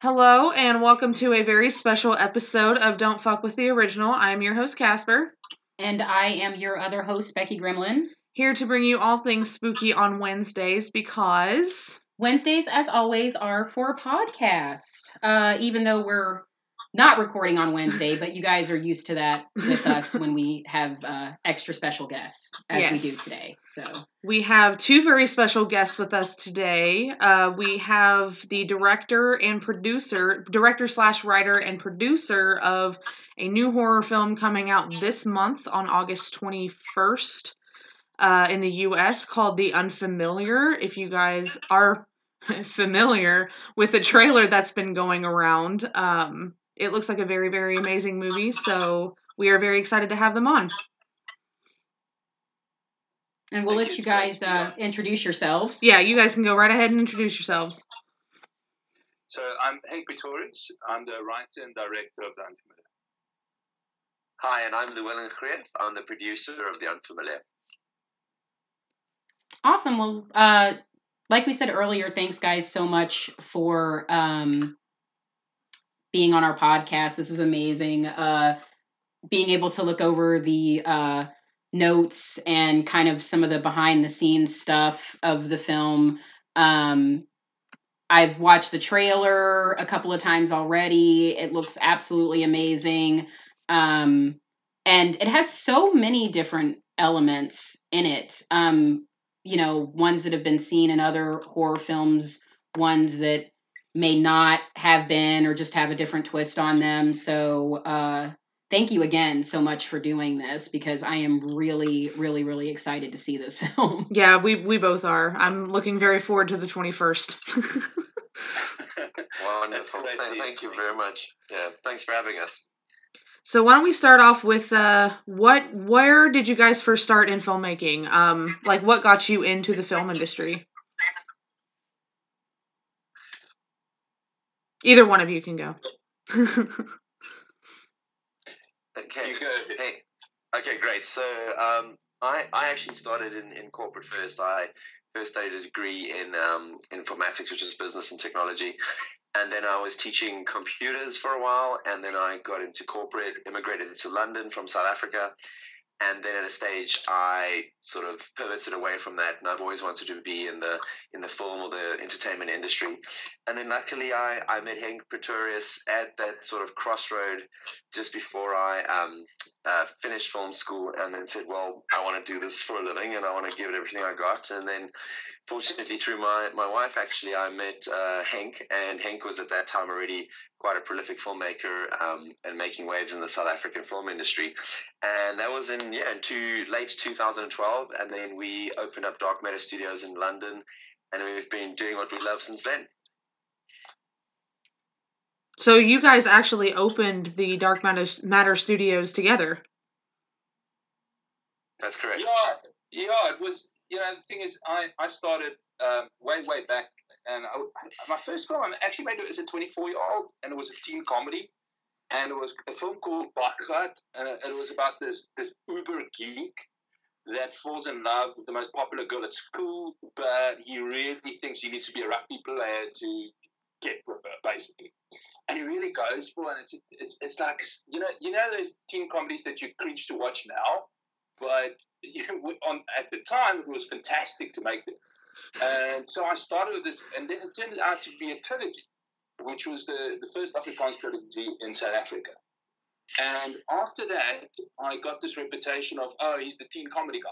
Hello, and welcome to a very special episode of Don't Fuck with the Original. I am your host, Casper, And I am your other host, Becky Gremlin. here to bring you all things spooky on Wednesdays because. Wednesdays, as always, are for a podcast. Uh, even though we're not recording on Wednesday, but you guys are used to that with us when we have uh, extra special guests, as we do today. So, We have two very special guests with us today. Uh, we have the director and producer, director slash writer and producer of a new horror film coming out this month on August 21st uh, in the US called The Unfamiliar. If you guys are familiar with the trailer that's been going around, um, it looks like a very, very amazing movie. So we are very excited to have them on. and we'll let you. you It's great guys uh, introduce yourselves. Yeah, you guys can go right ahead and introduce yourselves. So I'm Henk Pretorius. I'm the writer and director of The Unfamiliar. Hi, and I'm Llewellyn Greeff. I'm the producer of The Unfamiliar. Awesome. Well, uh, like we said earlier, thanks guys so much for um, being on our podcast. This is amazing. Uh, being able to look over the uh, notes and kind of some of the behind the scenes stuff of the film. Um, I've watched the trailer a couple of times already. It looks absolutely amazing. Um, and it has so many different elements in it. Um, you know, ones that have been seen in other horror films, ones that may not have been or just have a different twist on them. So, uh, thank you again so much for doing this because I am really, really, really excited to see this film. Yeah, we we both are. I'm looking very forward to the 21st. Wonderful. great Th- to- Thank you very much. Yeah, thanks for having us. so why don't we start off with uh what where did you guys first start in filmmaking? Um like what got you into the film industry? Either one of you can go. Okay. Go. Hey. Okay, great. So, um, I I actually started in, in corporate first. I first studied a degree in um, informatics, which is business and technology, and then I was teaching computers for a while, and then I got into corporate, immigrated to London from South Africa, and then at a stage I sort of pivoted away from that, and I've always wanted to be in the in the film or the entertainment industry, and then luckily I I met Henk Pretorius at that sort of crossroad just before I um, uh, finished film school, and then said, well, I want to do this for a living, and I want to give it everything I got, and then. Fortunately, through my, my wife, actually, I met uh, Hank, and Hank was at that time already quite a prolific filmmaker um, and making waves in the South African film industry. And that was in yeah, in two, late 2012, and then we opened up Dark Matter Studios in London, and we've been doing what we love since then. so you guys actually opened the Dark Matter, Matter Studios together. That's correct. Yeah, yeah. It was. You know, the thing is, I I started um, way way back, and I, my first film I actually made it as a 24 year old, and it was a teen comedy, and it was a film called Bakgat, and it, was about this this uber geek that falls in love with the most popular girl at school, but he really thinks he needs to be a rugby player to get with her, basically. And he really goes for it. And it's, it's it's like you know you know those teen comedies that you cringe to watch now, but on at the time it was fantastic to make it. And so I started with this, and then it turned out to be a trilogy, which was the, the first Afrikaans trilogy in South Africa. And after that, I got this reputation of, oh, he's the teen comedy guy.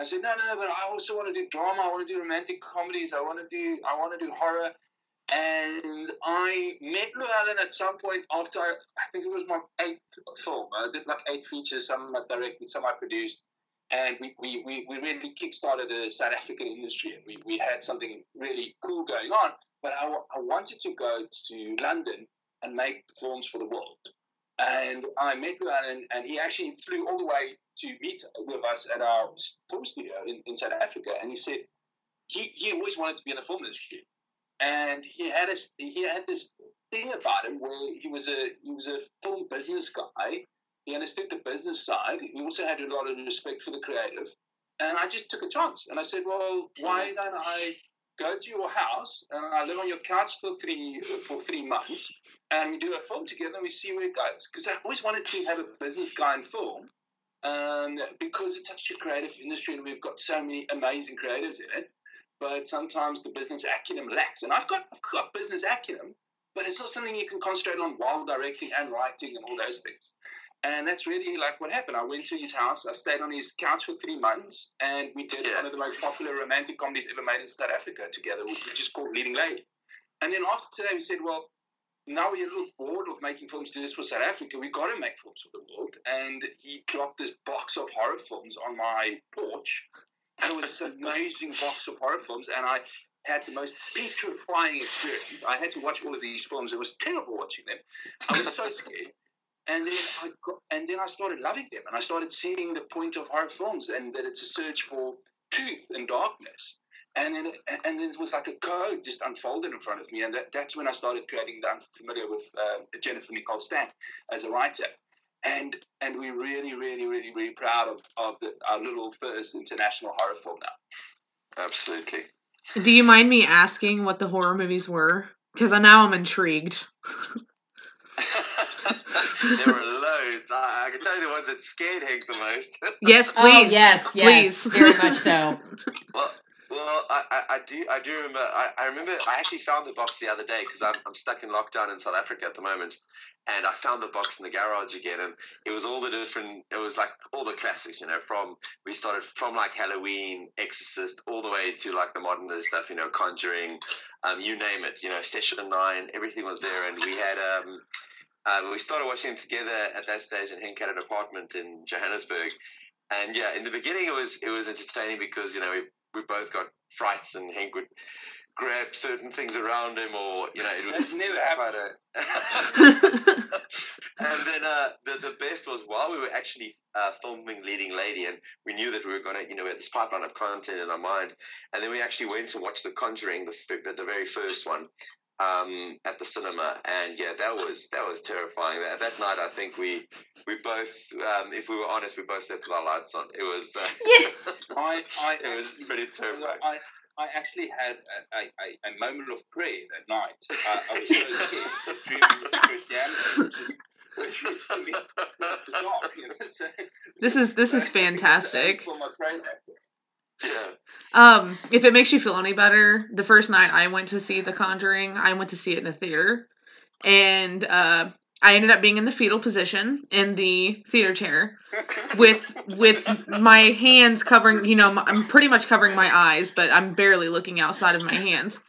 I said, no, no, no, but I also want to do drama. I want to do romantic comedies. I want to do, I want to do horror. And I met Llewellyn at some point after I, I think it was my eighth film. I did like eight features, some I directed, some I produced. And we, we, we, we really kickstarted the South African industry. We, we had something really cool going on. But I, I wanted to go to London and make films for the world. And I met Llewellyn, and he actually flew all the way to meet with us at our film studio in, in South Africa. And he said he, he always wanted to be in the film industry and he had a, he had this thing about him where he was a he was a film business guy. He understood the business side. He also had a lot of respect for the creative. And I just took a chance, and I said, "Well, why don't I go to your house and I live on your couch for three for three months, and we do a film together and we see where it goes. Because I always wanted to have a business guy in film, um, because it's such a creative industry and we've got so many amazing creatives in it. But sometimes the business acumen lacks, and I've got I've got business acumen, but it's not something you can concentrate on while directing and writing and all those things. And that's really like what happened. I went to his house, I stayed on his couch for three months, and we did Yeah. one of the most popular romantic comedies ever made in South Africa together, which we just called Leading Lady. And then after today, we said, well, now we're a little bored of making films just for South Africa. We've got to make films for the world. And he dropped this box of horror films on my porch. And it was this amazing box of horror films. And I had the most petrifying experience. I had to watch all of these films. It was terrible watching them. I was so scared. And then I got, and then I started loving them, and I started seeing the point of horror films, and that it's a search for truth and darkness. And then, and then it was like a code just unfolded in front of me, and that, that's when I started creating the Unfamiliar with uh, Jennifer Nicole Stang as a writer. And and we're really, really, really, really proud of, of the, our little first international horror film now. Absolutely. Do you mind me asking what the horror movies were? Because now I'm intrigued. there were loads. I, I can tell you the ones that scared Hank the most. Yes, Oh please. yes, yes, please. very much so. well, well, I, I, I do I do remember I, I remember I actually found the box the other day because I'm I'm stuck in lockdown in South Africa at the moment, and I found the box in the garage again, and it was all the different it was like all the classics, you know, from we started from like Halloween, Exorcist, all the way to like the modern day stuff, you know, Conjuring, um, you name it, you know, Session Nine, everything was there, and we had um. Uh, we started watching them together at that stage, and Henk had an apartment in Johannesburg. And yeah, in the beginning, it was it was entertaining because you know we, we both got frights, and Hank would grab certain things around him, or you know, it That's was never quite happened. a. and then uh, the the best was while we were actually uh, filming Leading Lady, and we knew that we were gonna, you know, we had this pipeline of content in our mind, and then we actually went to watch The Conjuring, the f- the very first one. Um, at the cinema, and yeah, that was that was terrifying. That, that night, I think we we both, um, if we were honest, we both slept with our lights on. It was uh, Yeah. I, I, it was pretty terrifying. I, I actually had a, a, a, a moment of prayer that night. Uh, I was so scared, dreaming of Christianity, which was, which was to me bizarre. You know? so, this is this is fantastic. For my prayer after. yeah. Um, if it makes you feel any better, the first night I went to see The Conjuring, I went to see it in the theater, and uh, I ended up being in the fetal position in the theater chair with with my hands covering. You know, I'm pretty much covering my eyes, but I'm barely looking outside of my hands.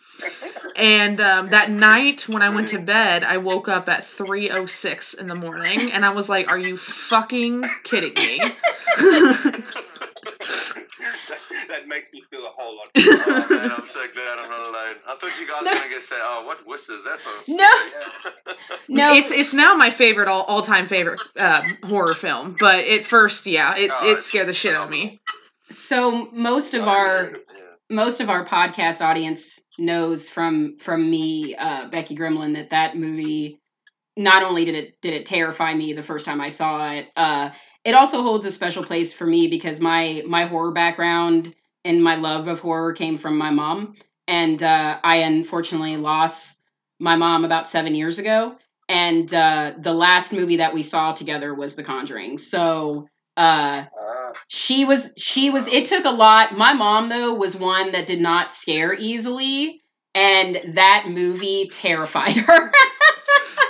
And um, that night when I went to bed, I woke up at 3:06 in the morning, and I was like, "Are you fucking kidding me?" that, that makes me feel a whole lot. Oh man, I'm so glad I'm not alone. I thought you guys were gonna say, "Oh, what whistles? That sounds." No. scary." No, it's it's now my favorite all all time favorite um, horror film. But at first, yeah, it, Oh, it scared the shit out of me. so most of our Yeah. most of our podcast audience knows from from me, uh, Becky Grimlin, that that movie not only did it did it terrify me the first time I saw it, uh, it also holds a special place for me because my my horror background and my love of horror came from my mom, and uh, I unfortunately lost my mom about seven years ago, and uh, the last movie that we saw together was The Conjuring. So. Uh, she was she was it took a lot my mom though was one that did not scare easily and that movie terrified her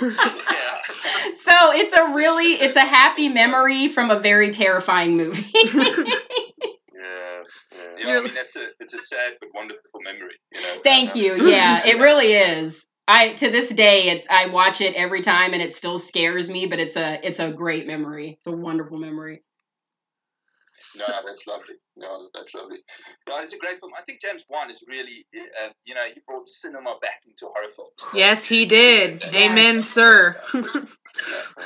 so it's a really it's a happy memory from a very terrifying movie. Yeah. yeah, I mean that's a it's a sad but wonderful memory. You know. thank uh, you yeah it really is i to this day it's i watch it every time and it still scares me but it's a it's a great memory it's a wonderful memory No, that's lovely. No, that's lovely. No, it's a great film. I think James Wan is really, uh, you know, he brought cinema back into horror films. Yes, he did. Yes. Amen, sir.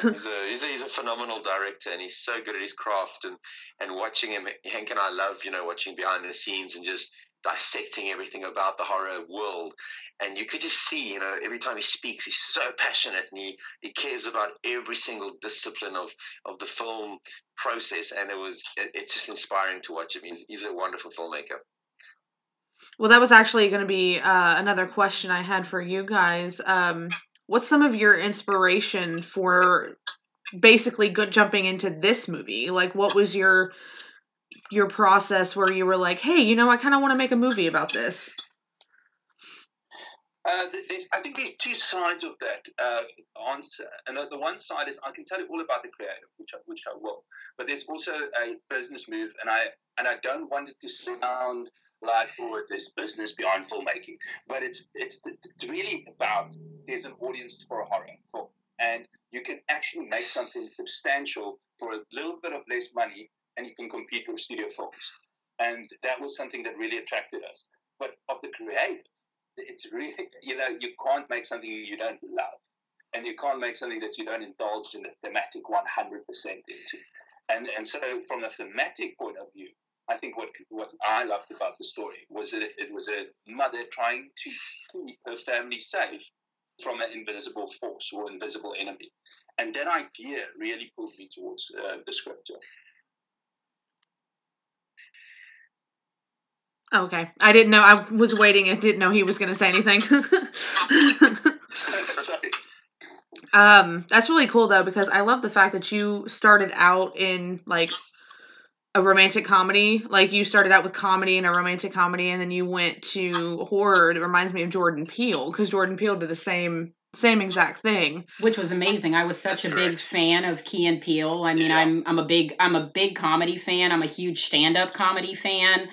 He's a, he's a he's a phenomenal director, and he's so good at his craft. And and watching him, Hank and I love you know watching behind the scenes and just dissecting everything about the horror world. And you could just see, you know, every time he speaks, he's so passionate, and he, he cares about every single discipline of, of the film process. And it was it, it's just inspiring to watch him. He's he's a wonderful filmmaker. Well, that was actually going to be uh, another question I had for you guys. Um, what's some of your inspiration for basically go- jumping into this movie? Like, what was your your process where you were like, "Hey, you know, I kind of want to make a movie about this." Uh, I think there's two sides of that uh, answer, and the, one side is I can tell you all about the creative, which I, which I will, but there's also a business move, and I and I don't want it to sound like oh there's business behind filmmaking, but it's it's it's really about there's an audience for a horror film, and you can actually make something substantial for a little bit of less money, and you can compete with studio films, and that was something that really attracted us. But of the creative, it's really you know you can't make something you don't love, and you can't make something that you don't indulge in the thematic 100% into. And and so from a thematic point of view, I think what what I loved about the story was that it was a mother trying to keep her family safe from an invisible force or invisible enemy, and that idea really pulled me towards uh, the script. Okay, I didn't know. I was waiting. I didn't know he was going to say anything. um, that's really cool though because I love the fact that you started out in like a romantic comedy. Like you started out with comedy and a romantic comedy, and then you went to horror. It reminds me of Jordan Peele because Jordan Peele did the same same exact thing, which was amazing. I was such That's a correct. big fan of Key and Peele. I mean, yeah. I'm I'm a big I'm a big comedy fan. I'm a huge stand up comedy fan.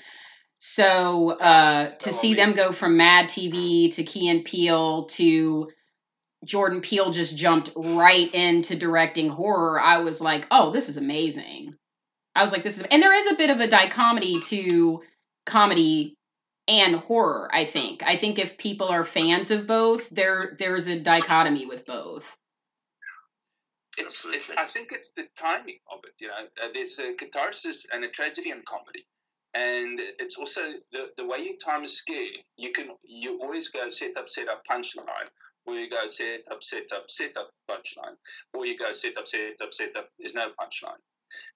So uh, to see them go from Mad TV to Key and Peele to Jordan Peele just jumped right into directing horror, I was like, oh, this is amazing. I was like, this is, and there is a bit of a dichotomy to comedy and horror. I think. I think if people are fans of both, there there's a dichotomy with both. It's, it's I think it's the timing of it. You know, uh, there's a catharsis and a tragedy and comedy, and it's also the the way you time a scare. You can you always go set up, set up, punchline, or you go set up, set up, set up, punchline, or you go set up, set up, set up. There's no punchline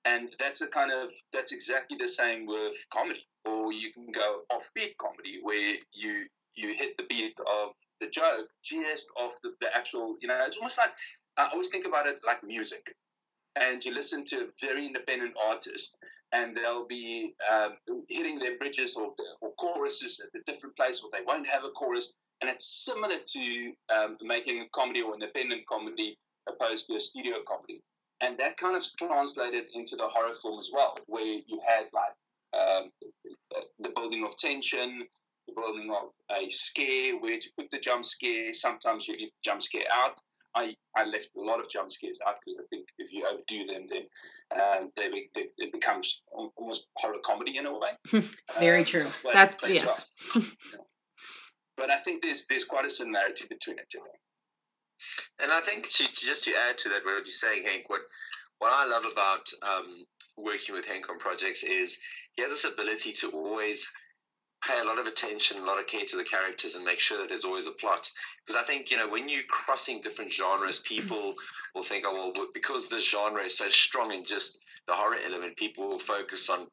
and that's a kind of that's exactly the same with comedy or you can go offbeat comedy where you you hit the beat of the joke just off the, the actual you know it's almost like i always think about it like music and you listen to a very independent artist and they'll be um, hitting their bridges or, or choruses at a different place or they won't have a chorus and it's similar to um, making a comedy or independent comedy opposed to a studio comedy and that kind of translated into the horror film as well, where you had like um, the building of tension, the building of a scare, where to put the jump scare. Sometimes you leave jump scare out. I, I left a lot of jump scares out because I think if you overdo them, then um, they, they, it becomes almost horror comedy in a way. Very um, true. But, That's but, yes. But I think there's there's quite a similarity between it. You know? And I think to, to, just to add to that, what you're saying, Hank, what what I love about um, working with Hank on projects is he has this ability to always pay a lot of attention, a lot of care to the characters, and make sure that there's always a plot. Because I think you know when you're crossing different genres, mm. people will think, oh well, because the genre is so strong in just the horror element, people will focus on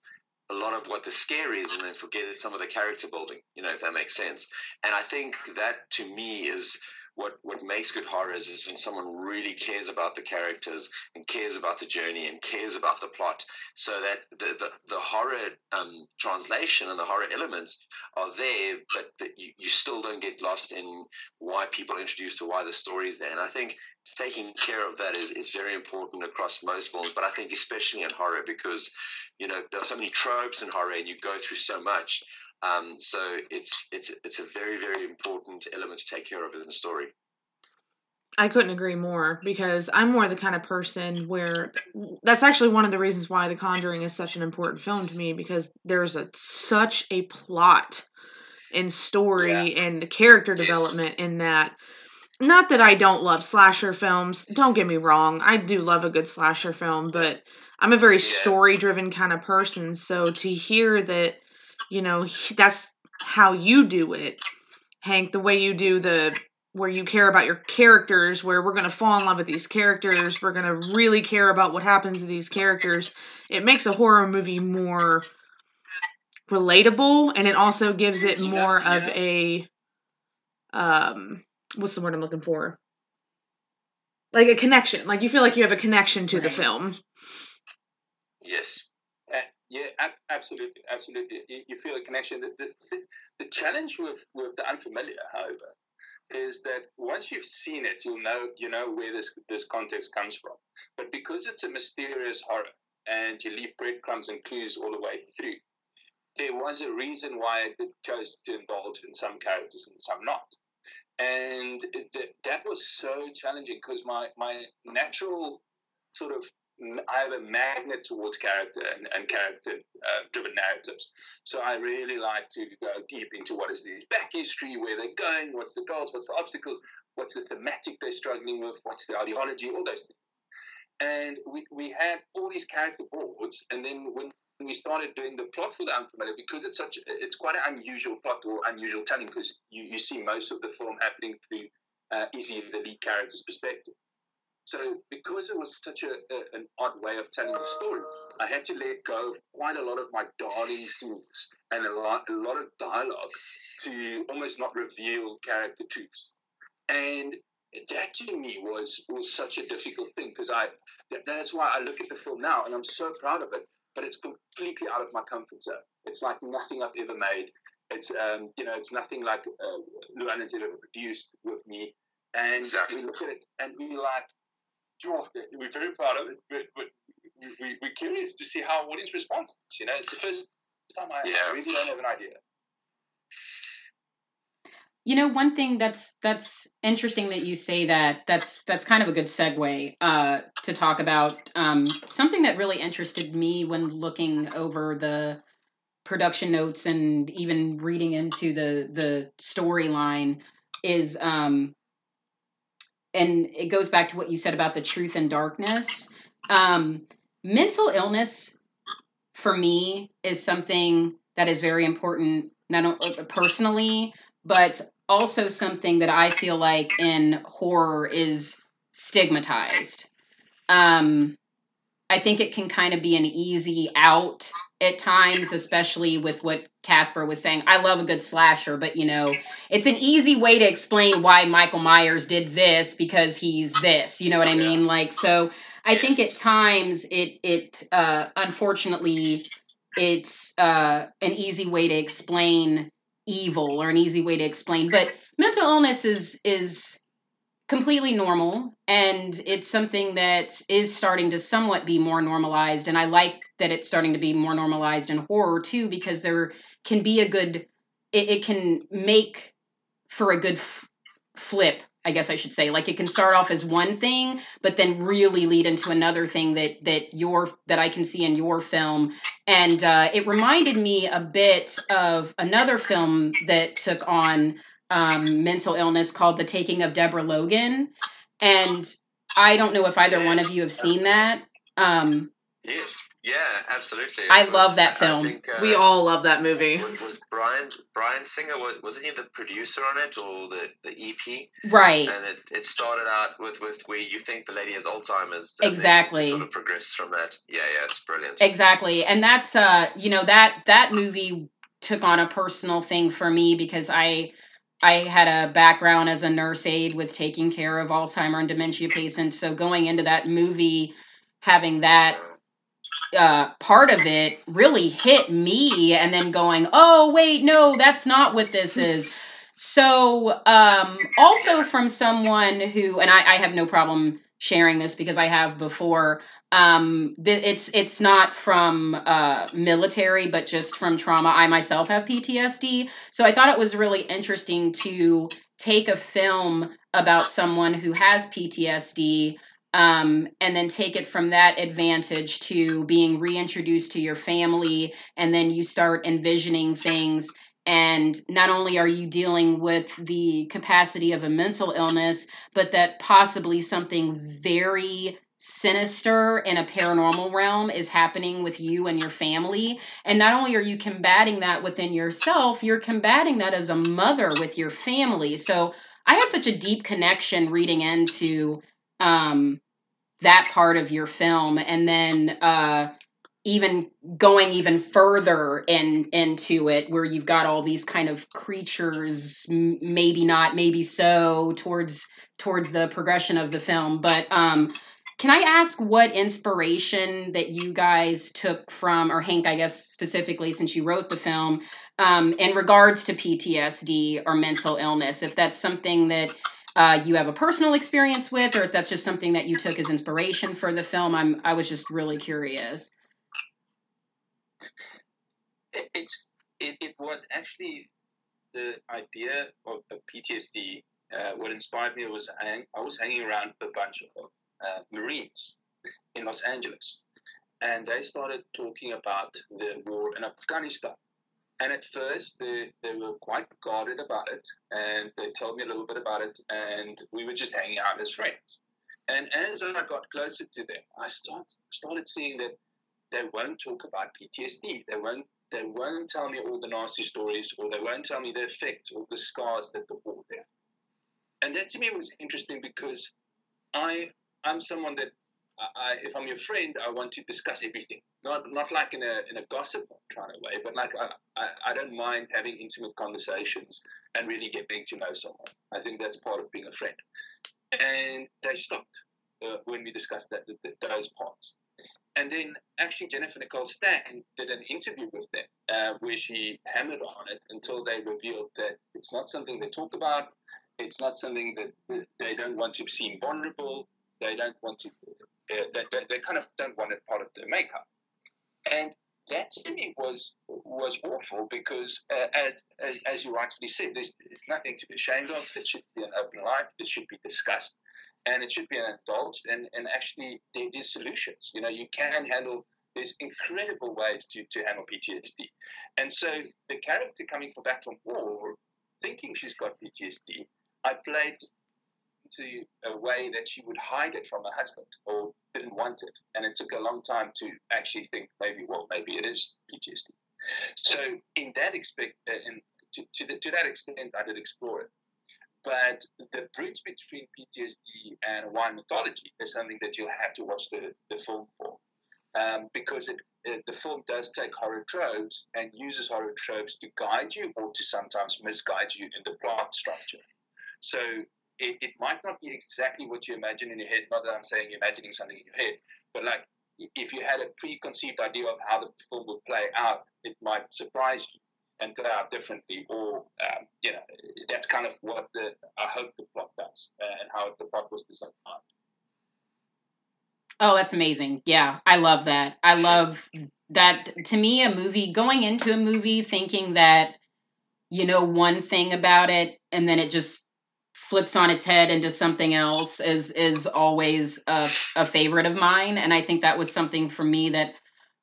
a lot of what the scare is and then forget some of the character building, you know, if that makes sense. And I think that to me is what what makes good horror is is when someone really cares about the characters and cares about the journey and cares about the plot, so that the the, the horror um, translation and the horror elements are there, but that you, you still don't get lost in why people are introduced or why the story is there. And I think taking care of that is, is very important across most films, but I think especially in horror because you know there are so many tropes in horror and you go through so much um, so it's it's it's a very very important element to take care of in the story. I couldn't agree more because I'm more the kind of person where that's actually one of the reasons why The Conjuring is such an important film to me because there's a such a plot and story yeah. and the character yes. development in that. Not that I don't love slasher films. Don't get me wrong. I do love a good slasher film, but I'm a very yeah. story driven kind of person. So to hear that you know that's how you do it hank the way you do the where you care about your characters where we're going to fall in love with these characters we're going to really care about what happens to these characters it makes a horror movie more relatable and it also gives it more you of know- a um what's the word I'm looking for? Like a connection. Like you feel like you have a connection to the film. Yes. Yeah, ab- absolutely, absolutely. You, you feel a connection. The, the, the challenge with, with the unfamiliar, however, is that once you've seen it, you'll know you know where this this context comes from. But because it's a mysterious horror and you leave breadcrumbs and clues all the way through, there was a reason why it chose to indulge in some characters and some not. And it, that, that was so challenging because my, my natural sort of I have a magnet towards character and, and character uh, driven narratives. So I really like to go deep into what is the back history, where they're going, what's the goals, what's the obstacles, what's the thematic they're struggling with, what's the ideology, all those things. And we, we had all these character boards, and then when we started doing the plot for the unfamiliar, because it's such it's quite an unusual plot or unusual telling, because you, you see most of the film happening through uh, Izzy, the lead character's perspective. So because it was such a, a, an odd way of telling the story, I had to let go of quite a lot of my darling scenes and a lot, a lot of dialogue to almost not reveal character truths. And that to me was was such a difficult thing because I that- that's why I look at the film now and I'm so proud of it. But it's completely out of my comfort zone. It's like nothing I've ever made. It's um, you know, it's nothing like uh, Luan's ever produced with me. And Exactly. we look at it and we like, sure, we're very proud of it, but, but we, we, we're curious to see how audience responds. You know, it's the first time I, Yeah. Really don't have an idea. You know, one thing that's that's interesting that you say that. That's that's kind of a good segue uh, to talk about um, something that really interested me when looking over the production notes and even reading into the the storyline is um and it goes back to what you said about the truth and darkness. Um mental illness for me is something that is very important not only personally but also something that i feel like in horror is stigmatized. Um i think it can kind of be an easy out at times especially with what casper was saying i love a good slasher but you know it's an easy way to explain why michael myers did this because he's this you know what i mean? Like so i think at times it it uh unfortunately it's uh an easy way to explain evil or an easy way to explain but mental illness is is completely normal and it's something that is starting to somewhat be more normalized and i like that it's starting to be more normalized in horror too because there can be a good it, it can make for a good f- flip i guess i should say like it can start off as one thing but then really lead into another thing that that your that i can see in your film and uh, it reminded me a bit of another film that took on um, mental illness called The Taking of Deborah Logan. And I don't know if either one of you have seen that. Um, Yes. Yeah, absolutely. I It love that film. think, uh, We all love that movie. Was, was Bryan Bryan Singer was wasn't he the producer on it or the, the EP? right. And it, it started out with, with where you think the lady has Alzheimer's. Exactly. Sort of progressed from that. Yeah, yeah, it's brilliant. Exactly. And that's uh you know that that movie took on a personal thing for me because I I had a background as a nurse aide with taking care of Alzheimer and dementia patients. So going into that movie having that uh, part of it really hit me and then going oh wait no that's not what this is. So um also from someone who and I, I have no problem sharing this because i have before um th- it's it's not from uh military but just from trauma. I myself have ptsd so i thought it was really interesting to take a film about someone who has ptsd um, and then take it from that advantage to being reintroduced to your family and then you start envisioning things. And not only are you dealing with the capacity of a mental illness but that possibly something very sinister in a paranormal realm is happening with you and your family. And not only are you combating that within yourself you're combating that as a mother with your family. So i had such a deep connection reading into um, that part of your film, and then uh, even going even further in into it where you've got all these kind of creatures maybe not maybe so towards towards the progression of the film. But um can i ask what inspiration that you guys took from or hank i guess specifically since you wrote the film um in regards to ptsd or mental illness? If that's something that uh, you have a personal experience with, or if that's just something that you took as inspiration for the film. I'm I was just really curious it, it's it, it was actually the idea of, PTSD. Uh, what inspired me was I, I was hanging around a bunch of uh, Marines in Los Angeles, and they started talking about the war in Afghanistan. And at first, they, they were quite guarded about it, and they told me a little bit about it, and we were just hanging out as friends. And as I got closer to them, I start, started seeing that they won't talk about PTSD. They won't they won't tell me all the nasty stories or they won't tell me the effect or the scars that the war left. And that to me was interesting because I I'm someone that I, if I'm your friend, I want to discuss everything. Not not like in a in a gossip kind of way, but like I, I, I don't mind having intimate conversations and really getting to know someone. I think that's part of being a friend. And they stopped uh, when we discussed that, that, those parts. And then actually Jennifer Nicole Stang did an interview with them uh, where she hammered on it until they revealed that it's not something they talk about. It's not something that they don't want to seem vulnerable. They don't want to, uh, they, they, they kind of don't want it part of their makeup. And that to me was was awful because, uh, as, as, as you rightly said, there's, there's nothing to be ashamed of. It should be an open life. It should be discussed and it should be indulged and, and actually there is solutions. You know, you can handle there's incredible ways to, to handle PTSD. And so the character coming from back from war, thinking she's got PTSD, I played into a way that she would hide it from her husband or didn't want it. And it took a long time to actually think maybe, well, maybe it is PTSD. So in that expect, uh, in, to, to, the, to that extent, I did explore it. But the bridge between PTSD and Hawaiian mythology is something that you'll have to watch the, the film for. Um, because it, it, the film does take horror tropes and uses horror tropes to guide you or to sometimes misguide you in the plot structure. So it, it might not be exactly what you imagine in your head. Not that I'm saying you're imagining something in your head, but like if you had a preconceived idea of how the film would play out, it might surprise you and go out differently, or um, you know, that's kind of what the I hope the plot does uh, and how the plot was designed. Oh, that's amazing! Yeah, I love that. I love that. To me, a movie going into a movie thinking that you know one thing about it, and then it just flips on its head into something else is is always a, a favorite of mine and i think that was something for me that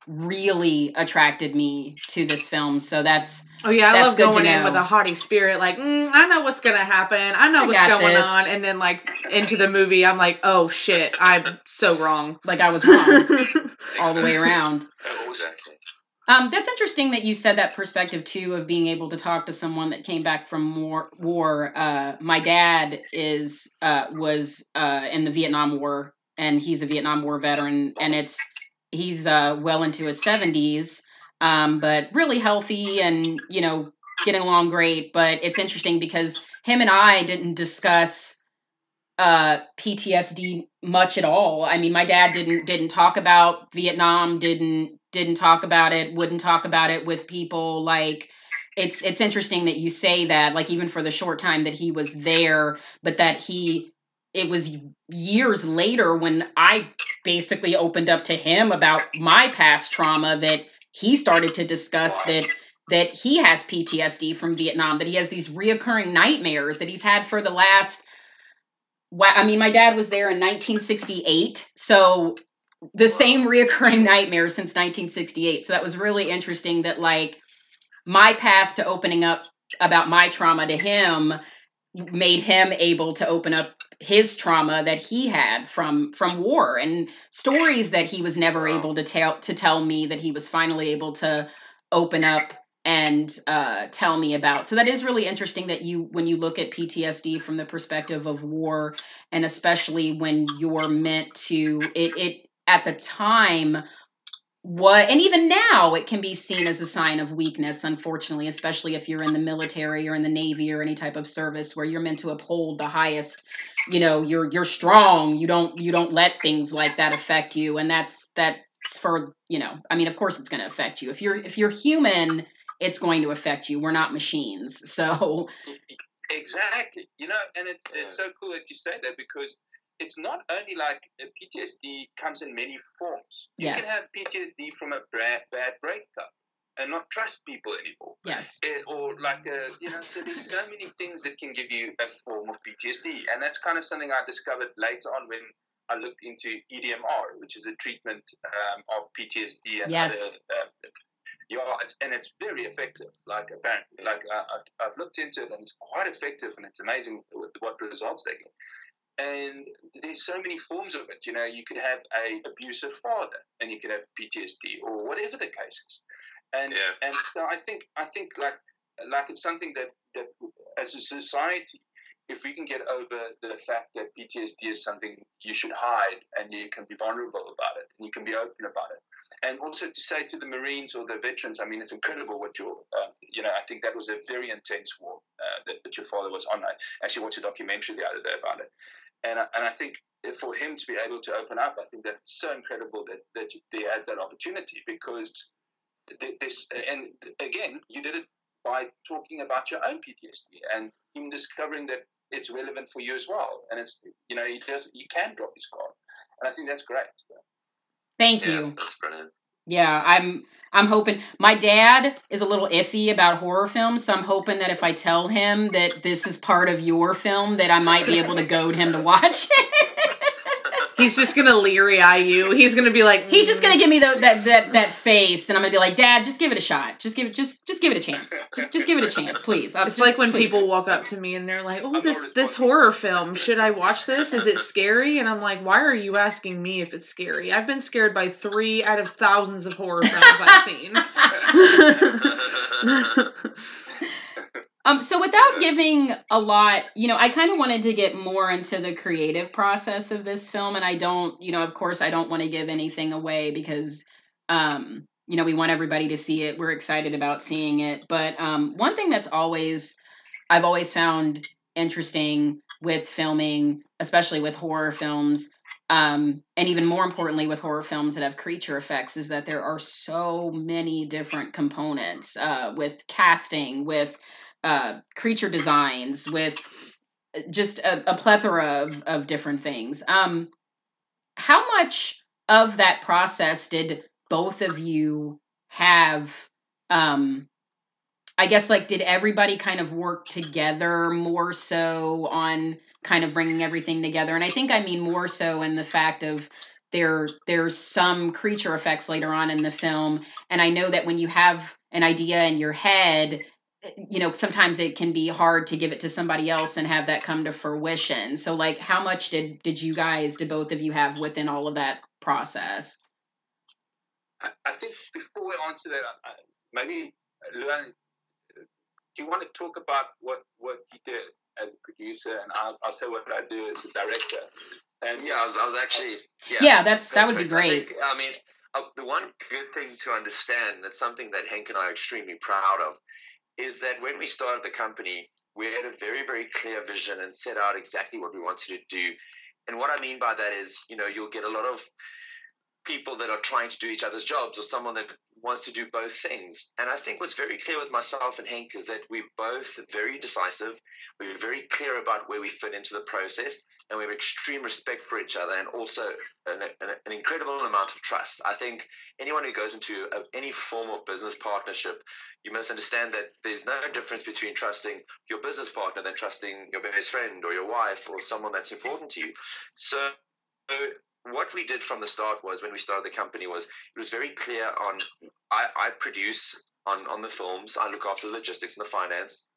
really attracted me to this film. So that's oh yeah, I love going in with a haughty spirit. Like mm, I know what's gonna happen. I know I what's going this. on, and then like into the movie, I'm like, oh shit, I'm so wrong. Like I was wrong all the way around. Um, that's interesting that you said that perspective too of being able to talk to someone that came back from war. war. Uh, my dad is uh, was uh, in the Vietnam War, and he's a Vietnam War veteran, and it's he's uh, well into his 70s, um, but really healthy and, you know, getting along great. But it's interesting because him and I didn't discuss uh, PTSD much at all. I mean, my dad didn't didn't talk about Vietnam, didn't didn't talk about it, wouldn't talk about it with people like it's it's interesting that you say that like even for the short time that he was there but that he it was years later when I basically opened up to him about my past trauma that he started to discuss that that he has PTSD from Vietnam, that he has these reoccurring nightmares that he's had for the last I mean, my dad was there in 1968, so the same reoccurring nightmare since 1968. So that was really interesting that like my path to opening up about my trauma to him made him able to open up his trauma that he had from from war and stories that he was never able to tell to tell me that he was finally able to open up and uh, tell me about. So that is really interesting that you when you look at PTSD from the perspective of war and especially when you're meant to it it at the time what and even now it can be seen as a sign of weakness unfortunately especially if you're in the military or in the navy or any type of service where you're meant to uphold the highest you know you're you're strong you don't you don't let things like that affect you and that's that's for you know i mean of course it's going to affect you. If you're if you're human it's going to affect you. We're not machines so exactly. You know and it's it's so cool that you say that because it's not only like PTSD comes in many forms. You yes. can have PTSD from a bad, bad breakup and not trust people anymore. Yes. It, or like a, you know, so there's so many things that can give you a form of PTSD, and that's kind of something I discovered later on when I looked into EMDR, which is a treatment um, of PTSD and yes. other. Uh, yeah, it's, and it's very effective. Like apparently, like uh, I've, I've looked into it, and it's quite effective, and it's amazing what results they get. And there's so many forms of it. You know, you could have a abusive father, and you could have PTSD, or whatever the case is. And yeah. and so I think I think like like it's something that that as a society, if we can get over the fact that PTSD is something you should hide, and you can be vulnerable about it, and you can be open about it. And also to say to the Marines or the veterans, I mean, it's incredible what your, uh, you know, I think that was a very intense war uh, that, that your father was on. I actually watched a documentary the other day about it and I, and I think for him to be able to open up, I think that's so incredible that that they had that opportunity because this and again you did it by talking about your own PTSD and him discovering that it's relevant for you as well, and it's you know he does you can drop his guard, and I think that's great. Thank yeah, you. That's brilliant. Yeah, I'm I'm hoping my dad is a little iffy about horror films, so I'm hoping that if I tell him that this is part of your film, that I might be able to goad him to watch it. He's just gonna leery eye you. He's gonna be like, He's just "Mm." gonna give me the, that that that face, and I'm gonna be like, Dad, just give it a shot. Just give it, just just give it a chance. Just just give it a chance, please. It's Just- like when please. people walk up to me and they're like, "Oh, this this horror film. Should I watch this? Is it scary?" And I'm like, "Why are you asking me if it's scary? I've been scared by three out of thousands of horror films I've seen." Um, so without giving a lot, you know, I kind of wanted to get more into the creative process of this film, and I don't, you know, of course, I don't want to give anything away because, um, you know, we want everybody to see it. We're excited about seeing it, but um, one thing that's always, I've always found interesting with filming, especially with horror films, um, and even more importantly with horror films that have creature effects, is that there are so many different components uh, with casting, with uh, creature designs, with just a, a plethora of, of different things. Um, how much of that process did both of you have? Um, I guess like did everybody kind of work together more so on kind of bringing everything together? And I think I mean more so in the fact of there there's some creature effects later on in the film and I know that when you have an idea in your head you know sometimes it can be hard to give it to somebody else and have that come to fruition so like how much did did you guys did both of you have within all of that process I, I think before we answer that, I, I- maybe Luan, do you want to talk about what what you did as a producer, and I'll, I'll say what I do as a director. And Yeah, I was, I was actually. Yeah, yeah, that's that would be perfect. I great think- I, mean, uh, the one good thing to understand, that's something that Hank and I are extremely proud of, is that when we started the company, we had a very, very clear vision and set out exactly what we wanted to do. And what I mean by that is, you know, you'll get a lot of people that are trying to do each other's jobs or someone that wants to do both things. And I think what's very clear with myself and Hank is that we're both very decisive. We're very clear about where we fit into the process and we have extreme respect for each other and also an, an, an incredible amount of trust. I think anyone who goes into a, any form of business partnership, you must understand that there's no difference between trusting your business partner than trusting your best friend or your wife or someone that's important to you. So, what we did from the start was when we started the company was it was very clear on I, I produce on, on the films, I look after the logistics and the finance.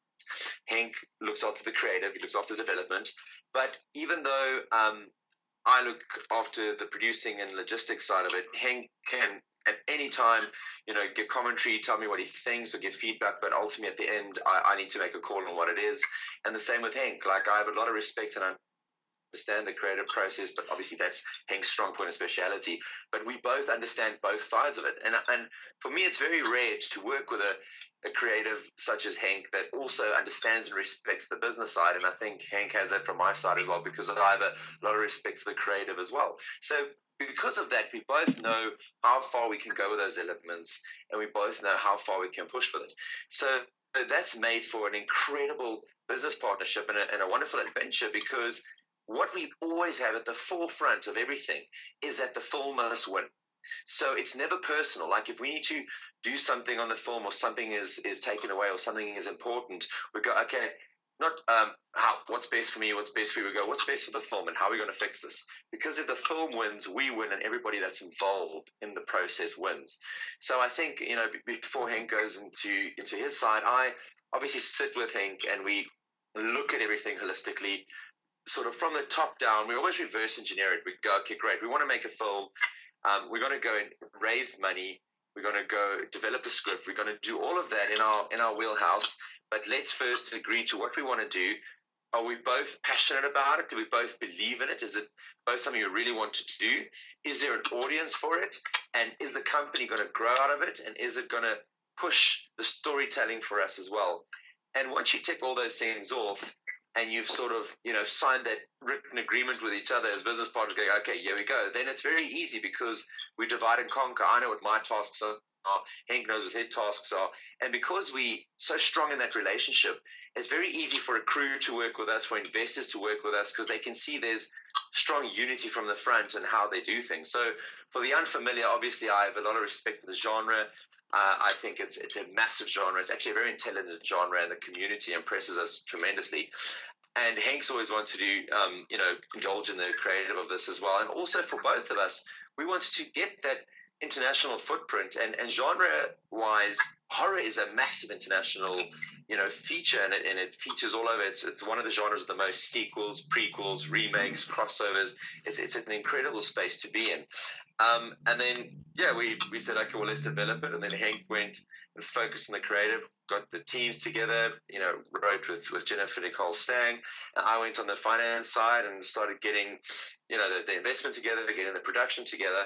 Hank looks after the creative, he looks after the development. But even though um, I look after the producing and logistics side of it, Hank can at any time, you know, give commentary, tell me what he thinks or give feedback. But ultimately, at the end, I, I need to make a call on what it is. And the same with Hank. Like I have a lot of respect and understand the creative process, but obviously that's Henk's strong point and speciality. But we both understand both sides of it. And, and for me, it's very rare to work with a, a creative such as Henk that also understands and respects the business side. And I think Henk has that from my side as well because I have a lot of respect for the creative as well. So because of that, we both know how far we can go with those elements, and we both know how far we can push with it. So that's made for an incredible business partnership and a, and a wonderful adventure because what we always have at the forefront of everything is that the film must win. So it's never personal. Like if we need to do something on the film or something is is taken away or something is important, we go, okay, not um, how what's best for me, what's best for you. We go, what's best for the film, and how are we going to fix this? Because if the film wins, we win, and everybody that's involved in the process wins. So I think you know before Henk goes into into his side, I obviously sit with Henk and we look at everything holistically sort of from the top down, we always reverse engineer it. We go, okay, great. We want to make a film. Um, we're going to go and raise money. We're going to go develop the script. We're going to do all of that in our in our wheelhouse. But let's first agree to what we want to do. Are we both passionate about it? Do we both believe in it? Is it both something you really want to do? Is there an audience for it? And is the company going to grow out of it? And is it going to push the storytelling for us as well? And once you tick all those things off, and you've sort of you know signed that written agreement with each other as business partners going okay here we go. Then it's very easy because we divide and conquer. I know what my tasks are. Henk knows what his tasks are. And because we so strong in that relationship it's very easy for a crew to work with us for investors to work with us because they can see there's strong unity from the front and how they do things. So for the unfamiliar obviously i have a lot of respect for the genre uh, I think it's it's a massive genre. It's actually a very intelligent genre, and the community impresses us tremendously. And Henk's always wanted to do, um, you know, indulge in the creative of this as well. And also for both of us, we wanted to get that international footprint. And, and genre-wise, horror is a massive international, you know, feature, and it, and it features all over. It's, it's one of the genres the most sequels, prequels, remakes, crossovers. It's, it's an incredible space to be in. Um, and then, yeah, we, we said, okay, well, let's develop it. And then Henk went and focused on the creative, got the teams together, you know, wrote with, with Jennifer Nicole Stang. And I went on the finance side and started getting, you know, the, the investment together, getting the production together.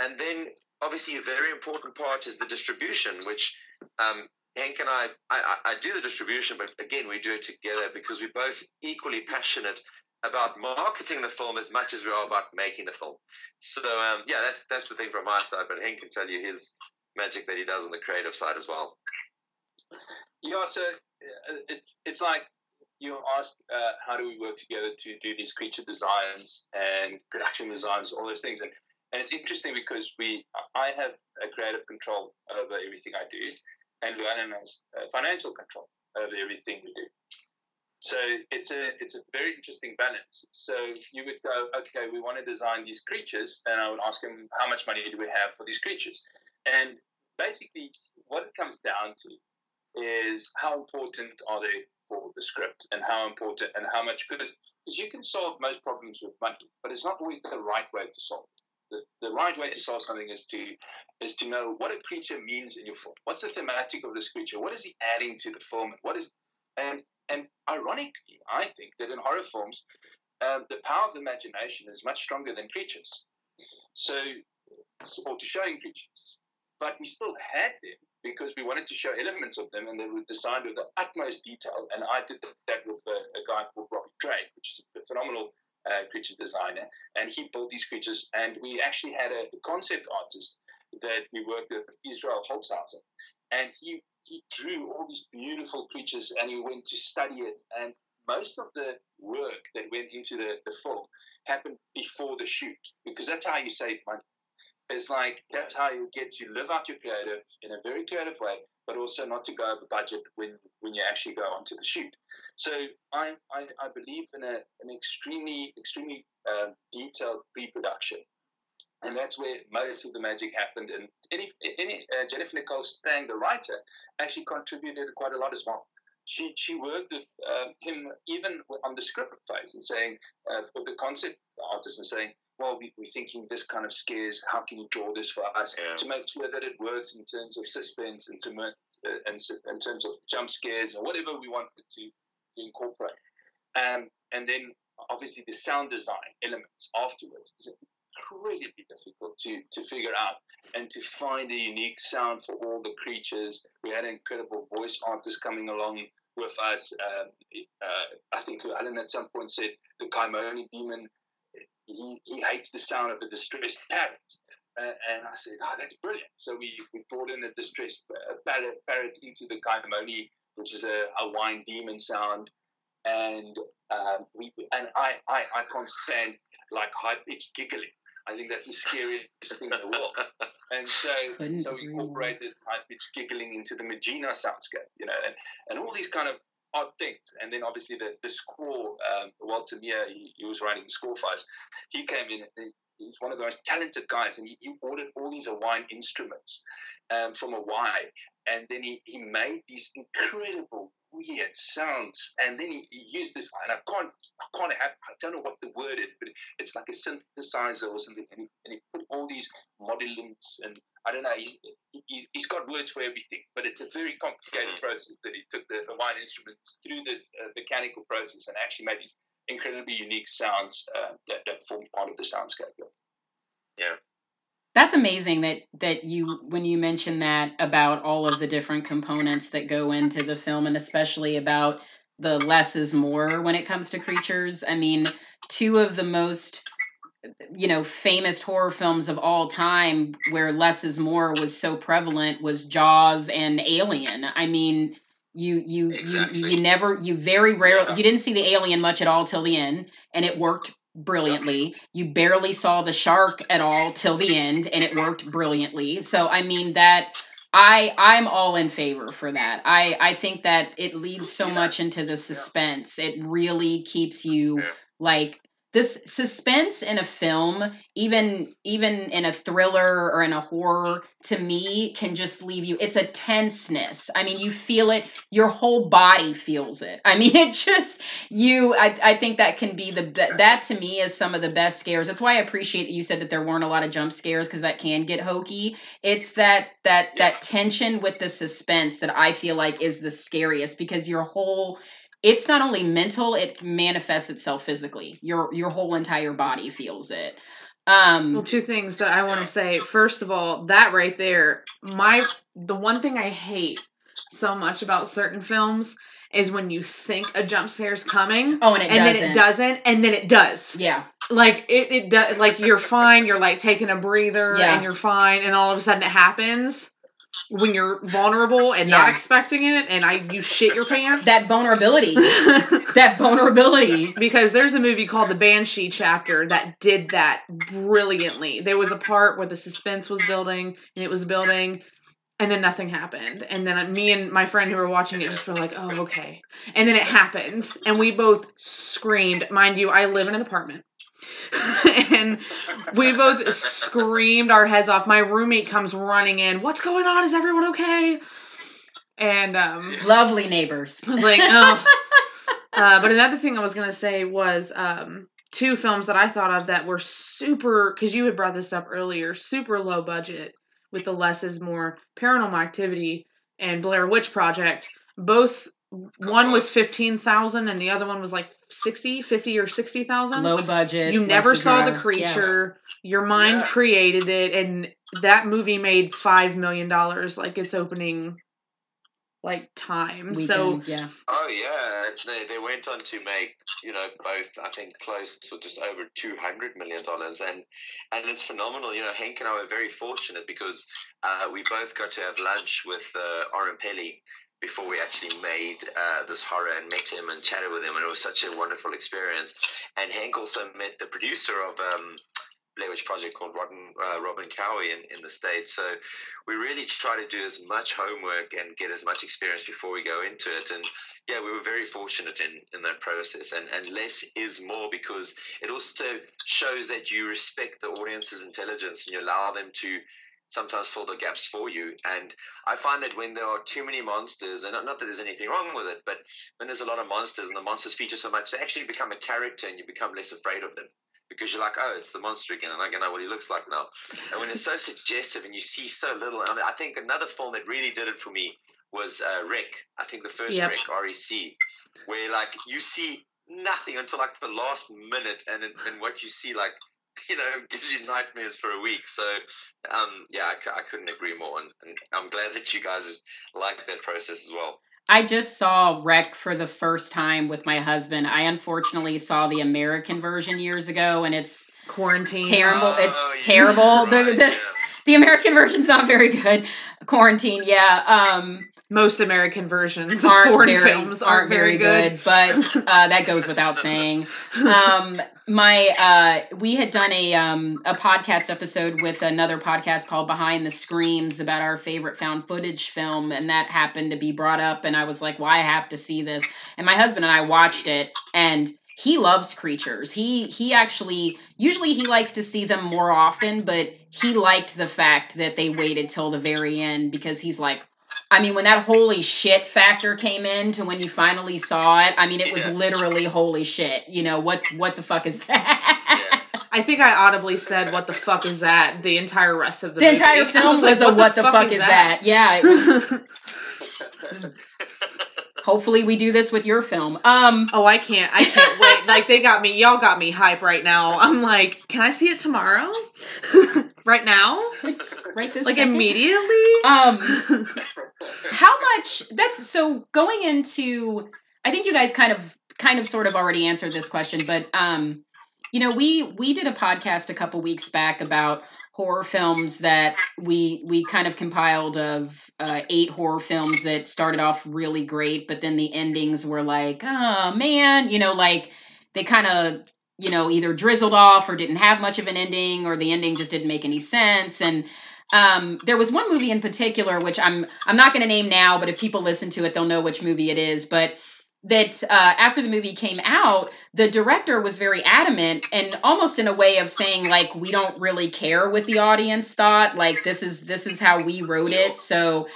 And then, obviously, a very important part is the distribution, which um, Henk and I, I, I do the distribution, but again, we do it together because we're both equally passionate about marketing the film as much as we are about making the film. So um, yeah, that's that's the thing from my side. But Henk can tell you his magic that he does on the creative side as well. Yeah, so uh, it's it's like you asked, uh, how do we work together to do these creature designs and production designs, all those things, and and it's interesting because we I have a creative control over everything I do, and Luann has uh, financial control over everything we do. So it's a it's a very interesting balance. So you would go, okay, we want to design these creatures, and I would ask him, how much money do we have for these creatures? And basically, what it comes down to is how important are they for the script, and how important and how much because because you can solve most problems with money, but it's not always the right way to solve. The, the right way to solve something is to is to know what a creature means in your film. What's the thematic of this creature? What is he adding to the film? What is and and ironically, I think that in horror films, uh, the power of the imagination is much stronger than creatures. So, or to showing creatures. But we still had them because we wanted to show elements of them and they were designed with the utmost detail. And I did that with a, a guy called Robbie Drake, which is a phenomenal uh, creature designer. And he built these creatures. And we actually had a, concept artist that we worked with, Israel Holzhauser. And he he drew all these beautiful creatures and he went to study it. And most of the work that went into the, the film happened before the shoot because that's how you save money. It's like that's how you get to live out your creative in a very creative way, but also not to go over budget when, when you actually go onto the shoot. So I, I, I believe in a, an extremely extremely uh, detailed pre-production and that's where most of the magic happened. And any, any, uh, Jennifer Nicole Stang, the writer, actually contributed quite a lot as well. She, she worked with uh, him even on the script phase and saying, uh, for the concept artist, and saying, well, we, we're thinking this kind of scares. How can you draw this for us yeah. to make sure that it works in terms of suspense and, to, uh, and in terms of jump scares or whatever we wanted to, to incorporate. Um, and then obviously the sound design elements afterwards is incredibly difficult to, to figure out and to find a unique sound for all the creatures. We had incredible voice artists coming along with us. Um, uh, I think Alan at some point said the Kaimoni demon, he, he hates the sound of a distressed parrot. Uh, and I said, oh, that's brilliant. So we, we brought in a distressed parrot, parrot into the Kaimoni, which is a, a wine demon sound. And um, we and I, I, I can't stand like high pitched giggling. I think that's the scariest thing in the world. And so, so we incorporated high pitched giggling into the Magina soundscape, you know, and, and all these kind of odd things. And then obviously the, the score, um, Walter Mair, he, he, was writing the score for us. He came in, he's one of the most talented guys, and he, he ordered all these Hawaiian instruments um, from Hawaii. And then he, he made these incredible weird sounds. And then he, he used this, and I can't, I can't, have, I don't know what the word is, but it's like a synthesizer or something. And he, and he put all these modulants, and I don't know, he's, he's, he's got words for everything, but it's a very complicated mm-hmm. process that he took the the wine instruments through this uh, mechanical process and actually made these incredibly unique sounds uh, that, that form part of the soundscape. Yeah that's amazing that that you when you mention that about all of the different components that go into the film and especially about the less is more when it comes to creatures i mean two of the most you know famous horror films of all time where less is more was so prevalent was jaws and alien i mean you you exactly. you, you never you very rarely yeah. you didn't see the alien much at all till the end and it worked brilliantly. You barely saw the shark at all till the end, and it worked brilliantly. So I mean that I I'm all in favor for that. I I think that it leads so much into the suspense. It really keeps you like this suspense in a film even even in a thriller or in a horror to me can just leave you it's a tenseness. I mean you feel it your whole body feels it. I mean it just you i, I think that can be the that to me is some of the best scares. That's why i appreciate that you said that there weren't a lot of jump scares because that can get hokey. It's that that that tension with the suspense that i feel like is the scariest because your whole it's not only mental it manifests itself physically. Your your whole entire body feels it. Um well two things that i want to say. First of all that right there my the one thing i hate so much about certain films is when you think a jump scare is coming oh and, it and doesn't. then it doesn't. and then it does. Yeah. Like it, it does like you're fine you're like taking a breather yeah. and you're fine and all of a sudden it happens when you're vulnerable and yeah. not expecting it and I you shit your pants. That vulnerability. that vulnerability. Because there's a movie called The Banshee Chapter that did that brilliantly. There was a part where the suspense was building and it was building and then nothing happened. And then me and my friend who were watching it just were like, "Oh, okay." And then it happened and we both screamed. Mind you, I live in an apartment. and we both screamed our heads off. My roommate comes running in. What's going on? Is everyone okay? And um, lovely neighbors. I was like, oh. uh, but another thing I was gonna say was um, two films that I thought of that were super because you had brought this up earlier, super low budget with the less is more paranormal activity and Blair Witch Project. Both one was 15,000 and the other one was like 60, 50 or 60,000. Low budget. You never saw the creature. Yeah. Your mind yeah. created it and that movie made 5 million dollars like its opening like time. Weekend, so yeah. Oh yeah, they they went on to make you know both I think close to just over two hundred million dollars, and and it's phenomenal. You know, Henk and I were very fortunate because uh, we both got to have lunch with uh, Oren Peli, before we actually made uh, this horror and met him and chatted with him, and it was such a wonderful experience. And Henk also met the producer of um, Blair Witch Project called Robin, uh, Robin Cowie in, in the States. So we really try to do as much homework and get as much experience before we go into it. And yeah, we were very fortunate in, in that process. And, and less is more because it also shows that you respect the audience's intelligence and you allow them to sometimes fill the gaps for you. And I find that when there are too many monsters, and not, not that there's anything wrong with it, but when there's a lot of monsters and the monsters feature so much, they actually become a character and you become less afraid of them. Because you're like, oh, it's the monster again, and I can know what he looks like now. And when it's so suggestive and you see so little, I, mean, I think another film that really did it for me was uh, REC. I think the first yep. REC, R E C, where like you see nothing until like the last minute, and it, and what you see like you know gives you nightmares for a week. So um, yeah, I, I couldn't agree more, and, and I'm glad that you guys like that process as well. I just saw REC for the first time with my husband. I unfortunately saw the American version years ago, and it's Quarantine. terrible. Oh, it's yeah, terrible. the, the, yeah. the American version's not very good. Quarantine, yeah. Um, Most American versions of aren't foreign very, films aren't, very, good. but uh, that goes without saying. Um, my uh, we had done a um, a podcast episode with another podcast called Behind the Screams about our favorite found footage film, and that happened to be brought up, and I was like, "Well, I have to see this." And my husband and I watched it, and he loves creatures. He he actually usually he likes to see them more often, but he liked the fact that they waited till the very end because he's like, I mean, when that holy shit factor came in to when you finally saw it, I mean, it was Yeah. literally holy shit. You know what? What the fuck is that? Yeah. I think I audibly said, "What the fuck is that?" The entire rest of the The movie. entire film was, like, a what the fuck, is that? Yeah, it was. hopefully, we do this with your film. Um, oh, I can't. I can't wait. Like they got me. Y'all got me hype right now. I'm like, can I see it tomorrow? Right now? right this Like second? immediately? Um, how much that's so going into i think you guys kind of kind of sort of already answered this question but um you know we we did a podcast a couple weeks back about horror films that we we kind of compiled of uh, eight horror films that started off really great but then the endings were like oh man you know like they kind of you know either drizzled off or didn't have much of an ending or the ending just didn't make any sense and um, there was one movie in particular which I'm I'm not going to name now, but if people listen to it, they'll know which movie it is. But that uh, after the movie came out, the director was very adamant and almost in a way of saying like we don't really care what the audience thought. Like this is this is how we wrote it. So,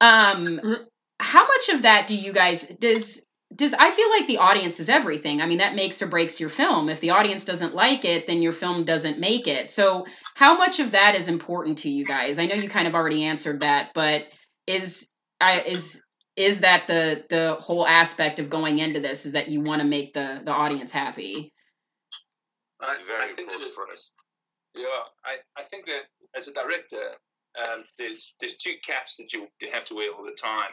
um, how much of that do you guys does does I feel like the audience is everything. I mean, that makes or breaks your film. If the audience doesn't like it, then your film doesn't make it. So, how much of that is important to you guys? I know you kind of already answered that, but is I is is that the the whole aspect of going into this is that you want to make the the audience happy? I, It's very I think important for us. Yeah, I, I think that as a director, um, there's there's two caps that you have to wear all the time,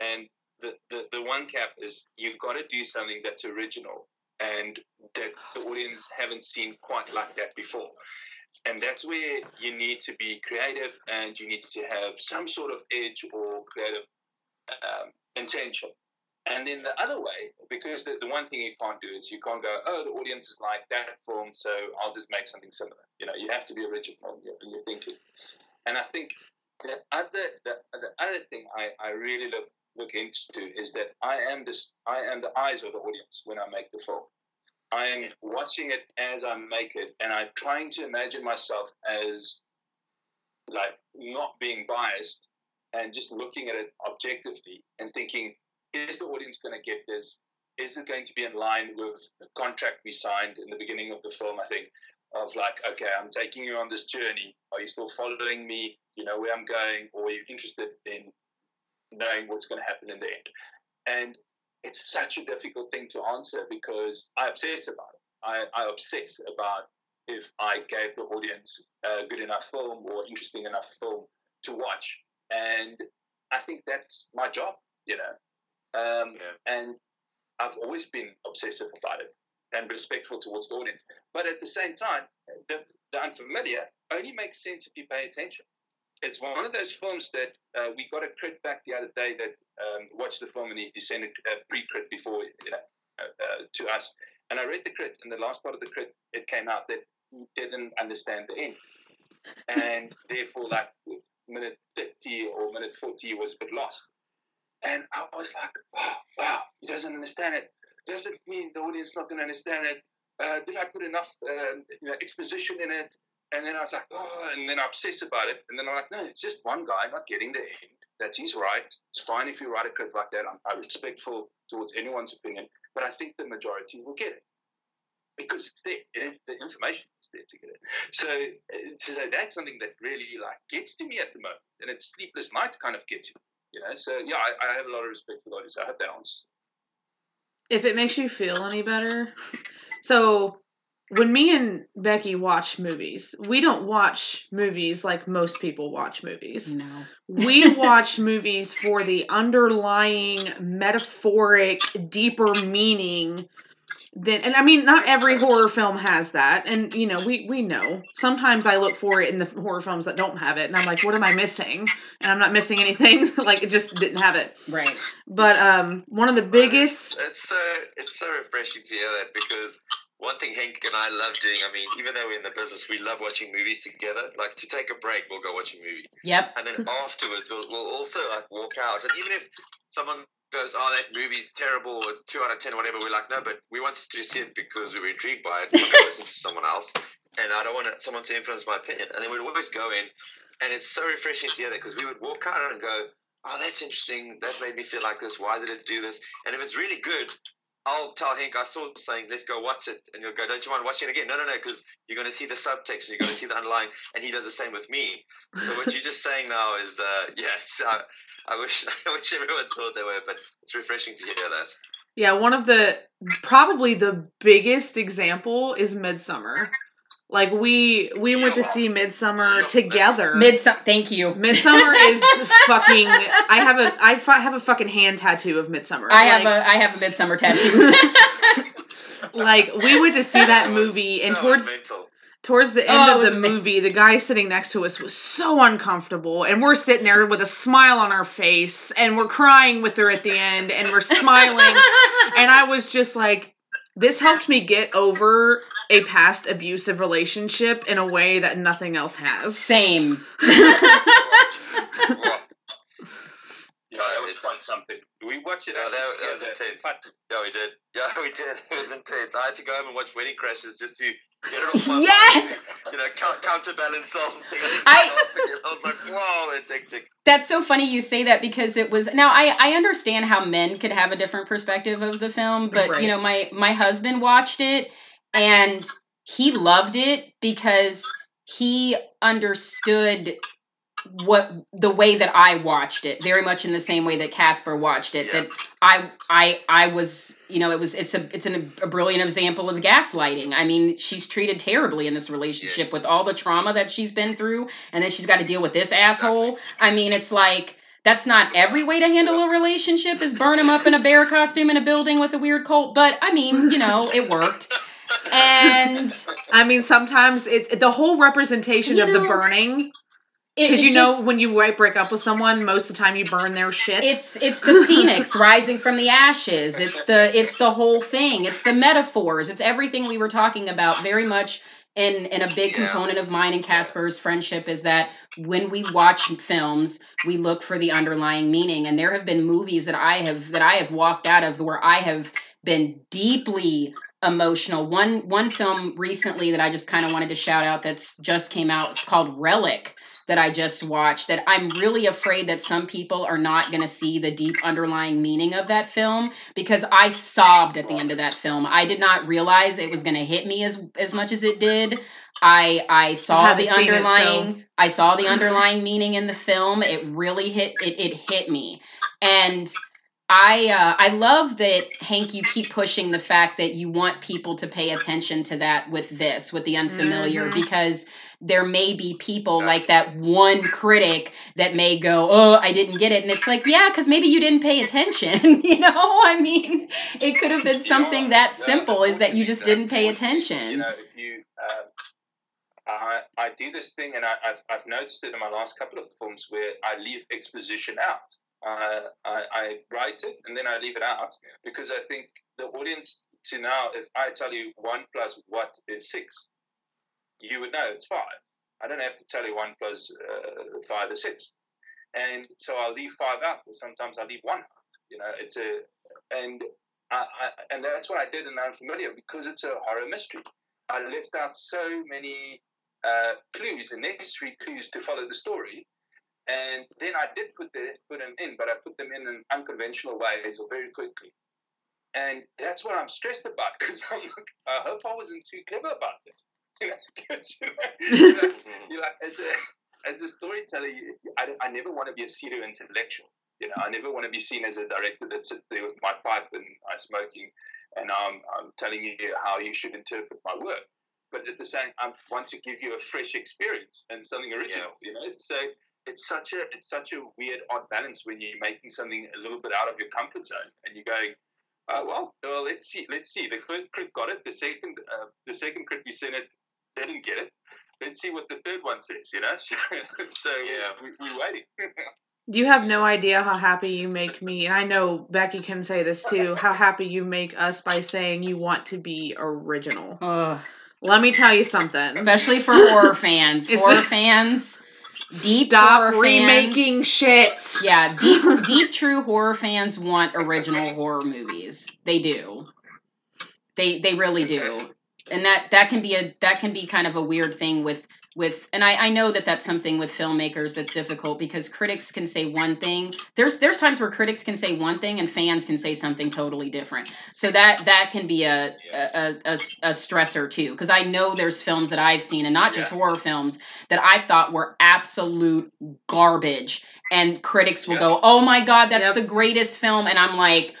and the, the, the one cap is you've got to do something that's original and that the audience haven't seen quite like that before, and that's where you need to be creative and you need to have some sort of edge or creative um, intention. And then the other way, because the, the one thing you can't do is you can't go, oh, the audience is like that film, so I'll just make something similar. You know, you have to be original in your, in your thinking. And I think the other the, the other thing I, I really look look into is that I am this I am the eyes of the audience when I make the film. I am watching it as I make it, and I'm trying to imagine myself as like not being biased and just looking at it objectively and thinking, is the audience going to get this? Is it going to be in line with the contract we signed in the beginning of the film? I think of like, okay, I'm taking you on this journey. Are you still following me? You know where I'm going, or are you interested in knowing what's going to happen in the end? And it's such a difficult thing to answer because I obsess about it. I, I obsess about if I gave the audience a good enough film or interesting enough film to watch. And I think that's my job, you know. Um, Yeah. And I've always been obsessive about it and respectful towards the audience. But at the same time, the, the unfamiliar only makes sense if you pay attention. It's one of those films that uh, we got a crit back the other day that um, watched the film and he, he sent a uh, pre-crit before you know, uh, uh, to us. And I read the crit, and the last part of the crit, it came out that he didn't understand the end. And therefore, like minute 30 or minute 40 was a bit lost. And I was like, wow, wow, he doesn't understand it. Doesn't mean the audience not going to understand it. Uh, did I put enough uh, you know, exposition in it? And then I was like, oh, and then I obsess about it. And then I'm like, no, it's just one guy not getting the end. That's his right. It's fine if you write a code like that. I'm, I'm respectful towards anyone's opinion, but I think the majority will get it because it's there. It is, the information is there to get it. So, uh, so that's something that really like gets to me at the moment, and it's sleepless nights kind of get to me. You know, so yeah, I, I have a lot of respect for those. I hope that answers. if it makes you feel any better, so when me and Becky watch movies, we don't watch movies like most people watch movies. No. We watch movies for the underlying metaphoric, deeper meaning than and I mean not every horror film has that. And you know, we we know. Sometimes I look for it in the horror films that don't have it and I'm like, what am I missing? And I'm not missing anything. like it just didn't have it. Right. But um one of the biggest It's, it's so it's so refreshing to hear that because one thing Henk and I love doing. I mean, even though we're in the business, we love watching movies together. Like to take a break, we'll go watch a movie, Yep. and then afterwards, we'll, we'll also like walk out. And even if someone goes, "Oh, that movie's terrible," or it's two out of ten, or whatever, we're like, "No, but we wanted to see it because we were intrigued by it. Gonna listen to someone else, and I don't want someone to influence my opinion." And then we'd always go in, and it's so refreshing to hear that because we would walk out and go. Oh, that's interesting. That made me feel like this. Why did it do this? And if it's really good, I'll tell Henk I saw saying, let's go watch it. And he'll go, don't you want to watch it again? No, no, no, because you're going to see the subtext you're going to see the underlying. And he does the same with me. So what you're just saying now is, uh, yes, I, I wish I wish everyone saw it that way, but it's refreshing to hear that. Yeah, one of the probably the biggest example is Midsommar. Like we we went to see Midsommar together. Midsommar. Thank you. Midsommar is fucking. I have a I fu- have a fucking hand tattoo of Midsommar. I have a I have a Midsommar tattoo. like we went to see that That movie, and that towards towards the Oh, end it of the amazing. movie, the guy sitting next to us was so uncomfortable, and we're sitting there with a smile on our face, and we're crying with her at the end, and we're smiling, and I was just like, this helped me get over a past abusive relationship in a way that nothing else has. Same. Yeah, that was It's- quite something. We watched it. Yeah, actually that- that was together, intense. but Yeah, we did. Yeah, we did. It was intense. I had to go home and watch Wedding Crashers just to get it off my Yes! mind. You know, counterbalance something. I- I was like, whoa, it's hectic. That's so funny you say that because it was now I I understand how men could have a different perspective of the film, but Right. you know my my husband watched it and he loved it because he understood what the way that I watched it very much in the same way that Casper watched it Yeah. that I I I was you know it was it's a it's an, a brilliant example of gaslighting. I mean she's treated terribly in this relationship Yes. with all the trauma that she's been through and then she's got to deal with this asshole. I mean it's like that's not every way to handle a relationship is burn him up in a bear costume in a building with a weird cult, but I mean, you know, it worked. And I mean, sometimes it the whole representation You of the burning because it you know when you right, break up with someone, most of the time you burn their shit. it's it's the phoenix rising from the ashes. It's the it's the whole thing. It's the metaphors. It's everything we were talking about very much and and a big Yeah. component of mine and Casper's friendship is that when we watch films, we look for the underlying meaning. And there have been movies that I have that I have walked out of where I have been deeply emotional. One one film recently that I just kind of wanted to shout out that's just came out. It's called Relic that I just watched that I'm really afraid that some people are not going to see the deep underlying meaning of that film because I sobbed at the end of that film. I did not realize it was going to hit me as as much as it did. I I saw haven't the seen it, underlying I saw the underlying meaning in the film. It really hit it it hit me. And I uh, I love that Henk. You keep pushing the fact that you want people to pay attention to that with this, with the unfamiliar, Mhm. because there may be people like that one critic that may go, "Oh, I didn't get it," and it's like, yeah, because maybe you didn't pay attention. you know, I mean, it could have been something Yeah, that simple, is that you just didn't pay attention. You know, if you, um, I, I do this thing, and I, I've, I've noticed it in my last couple of films where I leave exposition out. Uh, I, I write it and then I leave it out because I think the audience to now, if I tell you one plus what is six, you would know it's five. I don't have to tell you one plus uh, five is six, and so I'll leave five out, or sometimes I leave one out. You know, it's a and I, I, and that's what I did in Unfamiliar because it's a horror mystery. I left out so many uh, clues and necessary clues to follow the story, and then I did put the, put them in, but I put them in in unconventional ways or very quickly. And that's what I'm stressed about because I'm like, I hope I wasn't too clever about this. You know, 'cause, you know, mm-hmm. you're like, as a as a storyteller, you, I, I never want to be a pseudo intellectual. You know, I never want to be seen as a director that sits there with my pipe and I smoking, and I'm I'm telling you how you should interpret my work. But at the same, I want to give you a fresh experience and something original. You know, so it's such a it's such a weird odd balance when you're making something a little bit out of your comfort zone and you're going. Uh, well, well, let's see. Let's see. The first crit got it. The second, uh, the second crit we sent it didn't get it let's see what the third one says, you know? So, so yeah, we, we're waiting. you have no idea how happy you make me, and I know Becky can say this too, how happy you make us by saying you want to be original. Ugh. Let me tell you something. Especially for horror fans. horror fans. Deep Stop horror remaking fans, shit. Yeah, deep deep true horror fans want original horror movies. They do. They they really do and that that can be a that can be kind of a weird thing with with and I, I know that that's something with filmmakers that's difficult because critics can say one thing there's there's times where critics can say one thing and fans can say something totally different so that that can be a a, a, a stressor too because i know there's films that i've seen and not just yeah. horror films that i thought were absolute garbage and critics will go oh my god that's yep. the greatest film and i'm like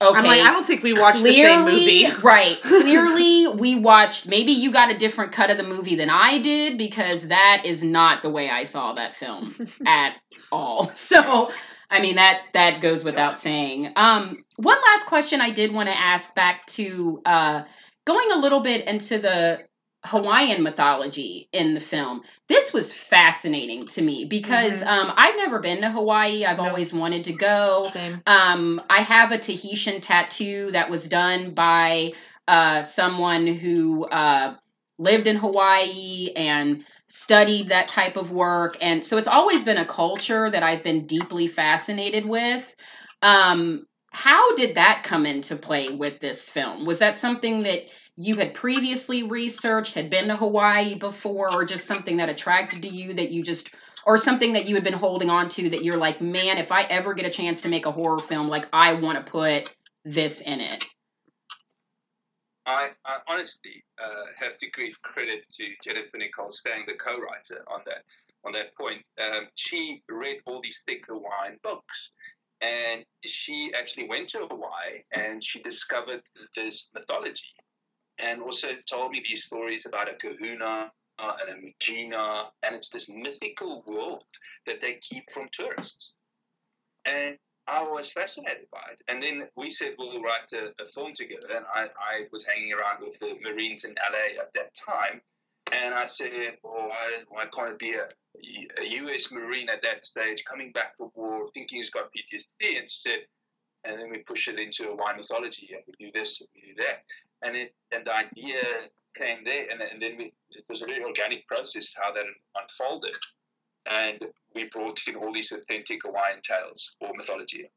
Okay. I'm like, I don't think we watched clearly, the same movie. right. Clearly, we watched. Maybe you got a different cut of the movie than I did because that is not the way I saw that film at all. So, I mean that that goes without saying. Um, one last question I did want to ask back to uh, going a little bit into the Hawaiian mythology in the film. This was fascinating to me because mm-hmm. um, I've never been to Hawaii. I've always wanted to go. Same. Um, I have a Tahitian tattoo that was done by uh, someone who uh, lived in Hawaii and studied that type of work. And so it's always been a culture that I've been deeply fascinated with. Um, how did that come into play with this film? Was that something that you had previously researched, had been to Hawaii before, or just something that attracted to you that you just, or something that you had been holding on to that you're like, man, if I ever get a chance to make a horror film, like I want to put this in it? I, I honestly uh, have to give credit to Jennifer Nicole Stang, the co-writer, on that on that point. Um, she read all these thick Hawaiian books, and she actually went to Hawaii and she discovered this mythology and also told me these stories about a kahuna and a Magina, and it's this mythical world that they keep from tourists. And I was fascinated by it. And then we said we'll write a, a film together, and I, I, was hanging around with the Marines in LA at that time. And I said, well, why, why can't it be a, a US Marine at that stage coming back from war, thinking he's got PTSD? And she said, and then we push it into a Hawaiian mythology, and we do this and we do that and it and the idea came there, and, and then we, it was a very organic process how that unfolded, and we brought in all these authentic Hawaiian tales or mythology.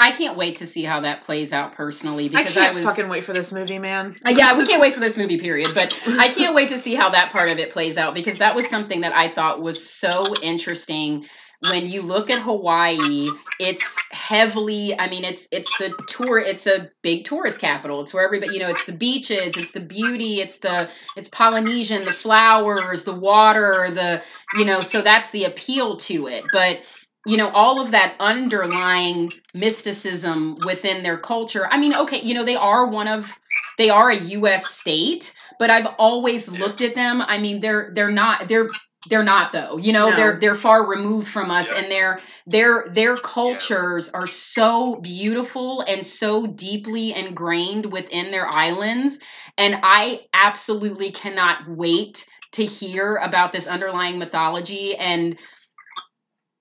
I can't wait to see how that plays out personally because I can't I was fucking wait for this movie, man. Uh, yeah, we can't wait for this movie, period. But I can't wait to see how that part of it plays out because that was something that I thought was so interesting when you look at Hawaii, it's heavily, I mean, it's it's the tour, it's a big tourist capital. It's where everybody, you know, it's the beaches, it's the beauty, it's the it's Polynesian, the flowers, the water, the, you know, so that's the appeal to it. But you know all of that underlying mysticism within their culture i mean okay you know they are one of they are a us state but i've always looked at them i mean they're they're not they're they're not though you know no. they're they're far removed from us yeah. and their their their cultures yeah. are so beautiful and so deeply ingrained within their islands and i absolutely cannot wait to hear about this underlying mythology and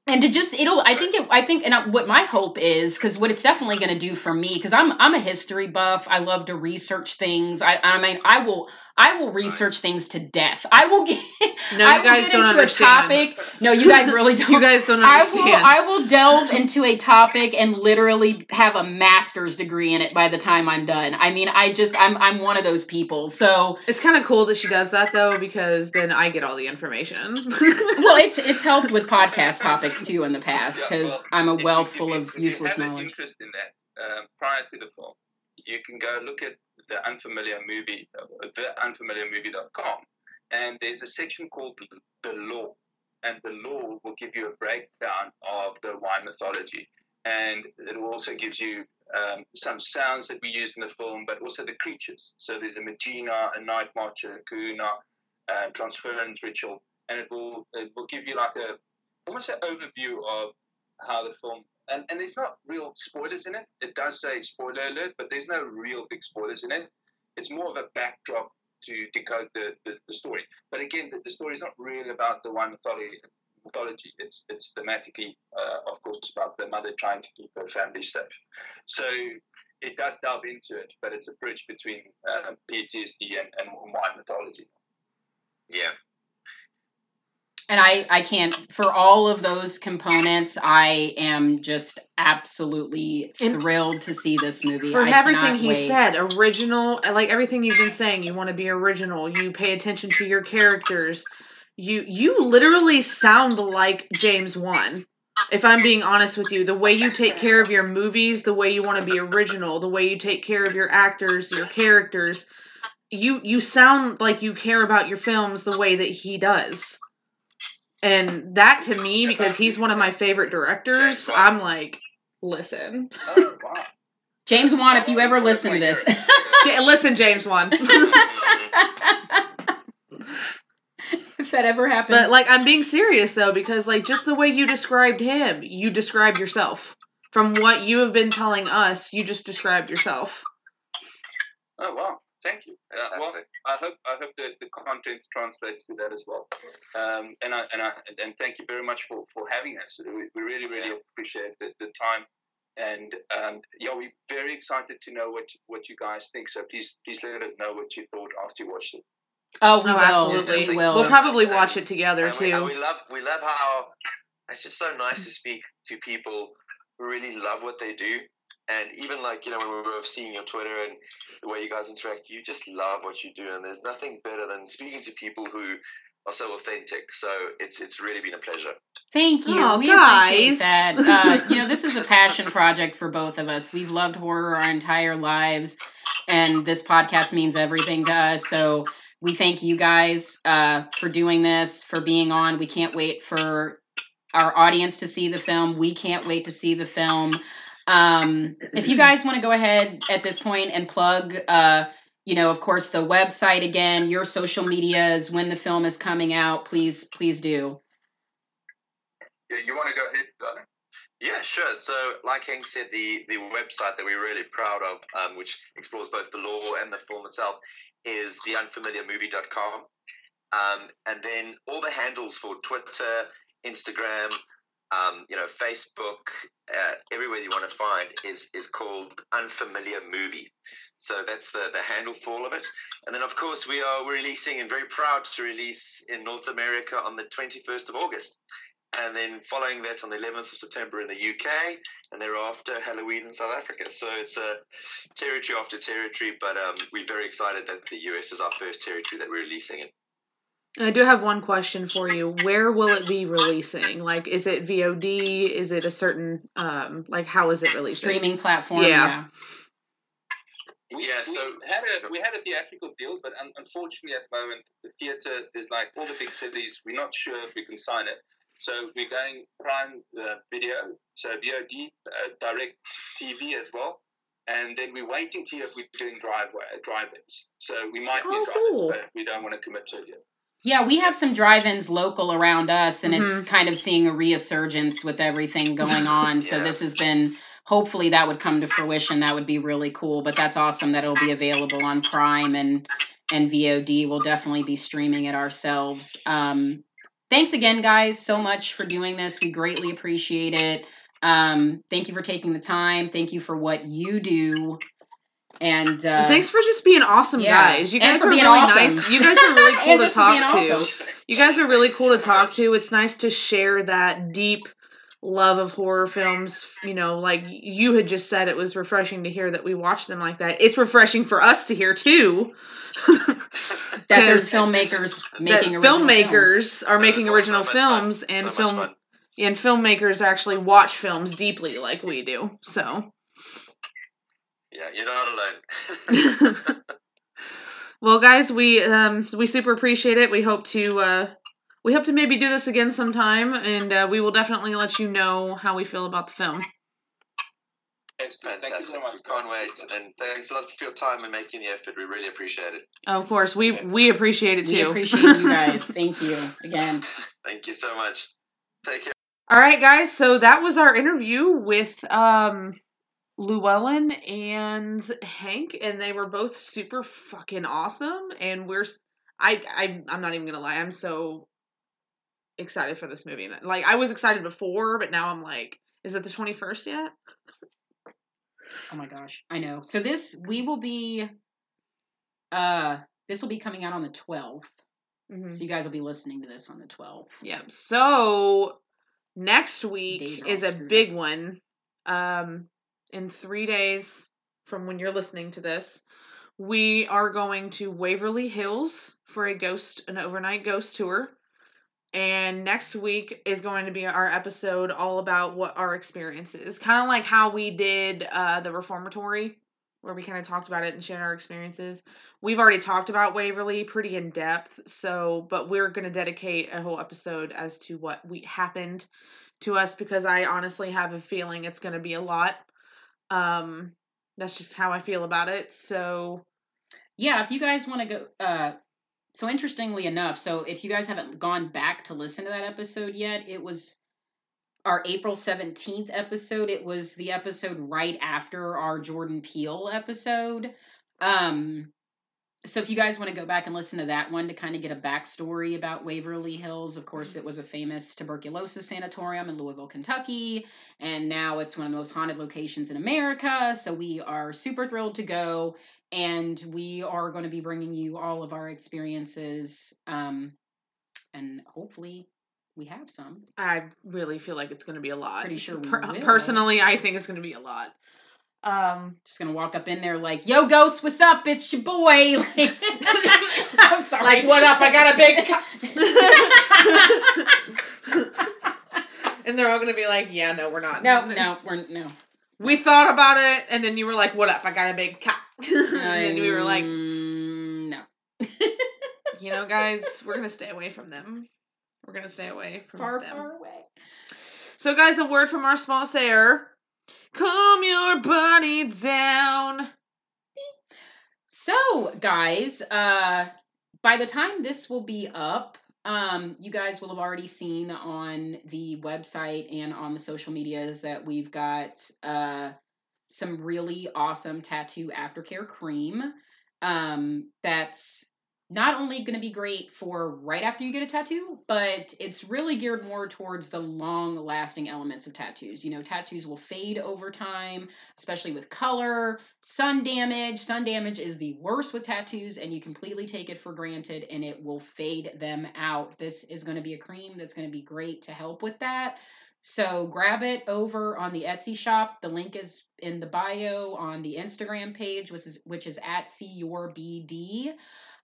and to just it'll i think it i think and I, what my hope is because what it's definitely going to do for me because i'm i'm a history buff i love to research things i i mean i will I will research nice. things to death. I will get. No, you guys don't understand. topic. No, you guys really don't. you guys don't understand. I will, I will delve into a topic and literally have a master's degree in it by the time I'm done. I mean, I just I'm I'm one of those people. So it's kind of cool that she does that though, because then I get all the information. well, it's it's helped with podcast topics too in the past because yeah, well, I'm a well full of useless knowledge. interest in that uh, prior to the film, you can go look at the unfamiliar movie, uh, theunfamiliarmovie.com, and there's a section called the lore. and the lore will give you a breakdown of the Hawaiian mythology. And it also gives you um, some sounds that we use in the film, but also the creatures. So there's a Magina, a Night Marcher, a Kahuna, uh, Transference Ritual, and it will it will give you like a almost an overview of how the film. And, and there's not real spoilers in it. It does say spoiler alert, but there's no real big spoilers in it. It's more of a backdrop to decode the, the, the story. But again, the, the story is not really about the one mythology. mythology. It's it's thematically, uh, of course, about the mother trying to keep her family safe. So it does delve into it, but it's a bridge between uh, PTSD and, and mythology. Yeah. And I, I can't for all of those components. I am just absolutely thrilled to see this movie. For I everything he wait. said, original, like everything you've been saying, you want to be original. You pay attention to your characters. You you literally sound like James Wan. If I'm being honest with you, the way you take care of your movies, the way you want to be original, the way you take care of your actors, your characters, you you sound like you care about your films the way that he does. And that to me, because he's one of my favorite directors, I'm like, listen. Oh, wow. James Wan, if you ever listen to this, J- listen, James Wan. if that ever happens, But like I'm being serious though because like just the way you described him, you described yourself. From what you have been telling us, you just described yourself. Oh wow, thank you. Uh, well, I hope I hope that the content translates to that as well. Um, and I and I and thank you very much for, for having us. We, we really really appreciate the, the time. And um, yeah, we're very excited to know what what you guys think. So please please let us know what you thought after you watched it. oh, we oh, will. absolutely. We We'll. We'll probably And- watch it together and we, too. and we love we love how it's just so nice to speak to people who really love what they do. And even like, you know, when we were seeing your Twitter and the way you guys interact, you just love what you do and there's nothing better than speaking to people who are so authentic. So it's it's really been a pleasure. Thank you. Oh, we guys. appreciate that. Uh, you know, this is a passion project for both of us. We've loved horror our entire lives, and this podcast means everything to us. So we thank you guys uh, for doing this, for being on. We can't wait for our audience to see the film. We can't wait to see the film. Um, if you guys want to go ahead at this point and plug, uh, you know, of course, the website again, your social medias, when the film is coming out, please, please do. Yeah, you want to go ahead, darling? Yeah, sure. So, like Henk said, the, the website that we're really proud of, um, which explores both the lore and the film itself, is theunfamiliarmovie.com. Um, and then all the handles for Twitter, Instagram, um, you know, Facebook, uh, everywhere you want to find is is called Unfamiliar Movie. So that's the, the handle for all of it. And then, of course, we are releasing and very proud to release in North America on the 21st of August. And then following that on the 11th of September in the UK, and thereafter Halloween in South Africa. So it's a territory after territory, but um, we're very excited that the US is our first territory that we're releasing in. I do have one question for you. Where will it be releasing? Like, is it VOD? Is it a certain um like how is it releasing? streaming platform. Yeah. Yeah. We, Yeah, so- we had a we had a theatrical deal, but un- unfortunately at the moment the theater is like all the big cities. We're not sure if we can sign it, so we're going prime uh, video, so VOD, uh, direct TV as well, and then we're waiting to hear if we're doing driveway drive-ins. So we might Oh, get drive-ins, cool. but we don't want to commit to it yet. Yeah, we have some drive-ins local around us, and it's Mhm. kind of seeing a resurgence with everything going on. So this has been hopefully that would come to fruition. That would be really cool. But that's awesome that it'll be available on Prime and and VOD. We'll definitely be streaming it ourselves. Um, thanks again, guys, so much for doing this. We greatly appreciate it. Um, thank you for taking the time. Thank you for what you do. And uh, Thanks for just being awesome yeah. guys. You guys are really awesome. nice. You guys are really cool to just for talk to. awesome. You guys are really cool to talk to. It's nice to share that deep love of horror films. You know, like you had just said, it was refreshing to hear that we watch them like that. It's refreshing for us to hear too. that there's filmmakers that making original films. filmmakers are making It's original so much fun. films and So film fun. and filmmakers actually watch films deeply like we do. So Yeah, you're not alone. well guys we um we super appreciate it we hope to uh we hope to maybe do this again sometime, and uh, we will definitely let you know how we feel about the film. Excellent. Thank you Fantastic. so much. We can't wait. And thanks a lot for your time and making the effort. We really appreciate it. Of course, we we appreciate it too. We appreciate you guys. Thank you again. Thank you so much. Take care. All right, guys. So that was our interview with um, Llewellyn and Henk, and they were both super fucking awesome. And we're, I, I, I'm not even gonna lie. I'm so excited for this movie. Like I was excited before, but now I'm like, is it the 21st yet? Oh my gosh, I know. So this we will be, uh, this will be coming out on the twelfth. Mm-hmm. So you guys will be listening to this on the twelfth. Yep. So next week is a big one. Um, in three days from when you're listening to this, we are going to Waverly Hills for a ghost, an overnight ghost tour. And next week is going to be our episode all about what our experience is. Kind of like how we did uh, the reformatory, where we kind of talked about it and shared our experiences. We've already talked about Waverly pretty in depth, so but we're going to dedicate a whole episode as to what we happened to us because I honestly have a feeling it's going to be a lot. Um that's just how I feel about it. So, Yeah, if you guys want to go, uh, so interestingly enough, so if you guys haven't gone back to listen to that episode yet, it was our April 17th episode. It was the episode right after our Jordan Peele episode. Um, so if you guys want to go back and listen to that one to kind of get a backstory about Waverly Hills, of course, it was a famous tuberculosis sanatorium in Louisville, Kentucky, and now it's one of the most haunted locations in America. So we are super thrilled to go, and we are going to be bringing you all of our experiences, um, and hopefully we have some. I really feel like it's going to be a lot. Pretty sure Per-. Personally, I think it's going to be a lot. Um Just gonna walk up in there like, "Yo, Ghost, what's up? It's your boy." Like, I'm sorry. Like, what up? I got a big and they're all to be like, "Yeah, no, we're not." no, no, we're no. We thought about it and then you were like, "What up? I got a big cock." and then we were like, no. "You know, guys, we're to stay away from them. We're to stay away from far, them." far away. So, guys, a word from our sponsor. Calm your body down. So, guys, uh, by the time this will be up, um, you guys will have already seen on the website and on the social medias that we've got uh, some really awesome tattoo aftercare cream. Um, that's not only going to be great for right after you get a tattoo, but it's really geared more towards the long lasting elements of tattoos. You know, tattoos will fade over time, especially with color, sun damage. Sun damage is the worst with tattoos, and you completely take it for granted and it will fade them out. This is going to be a cream that's going to be great to help with that. So grab it over on the Etsy shop. The link is in the bio on the Instagram page, which is which is at see your BD.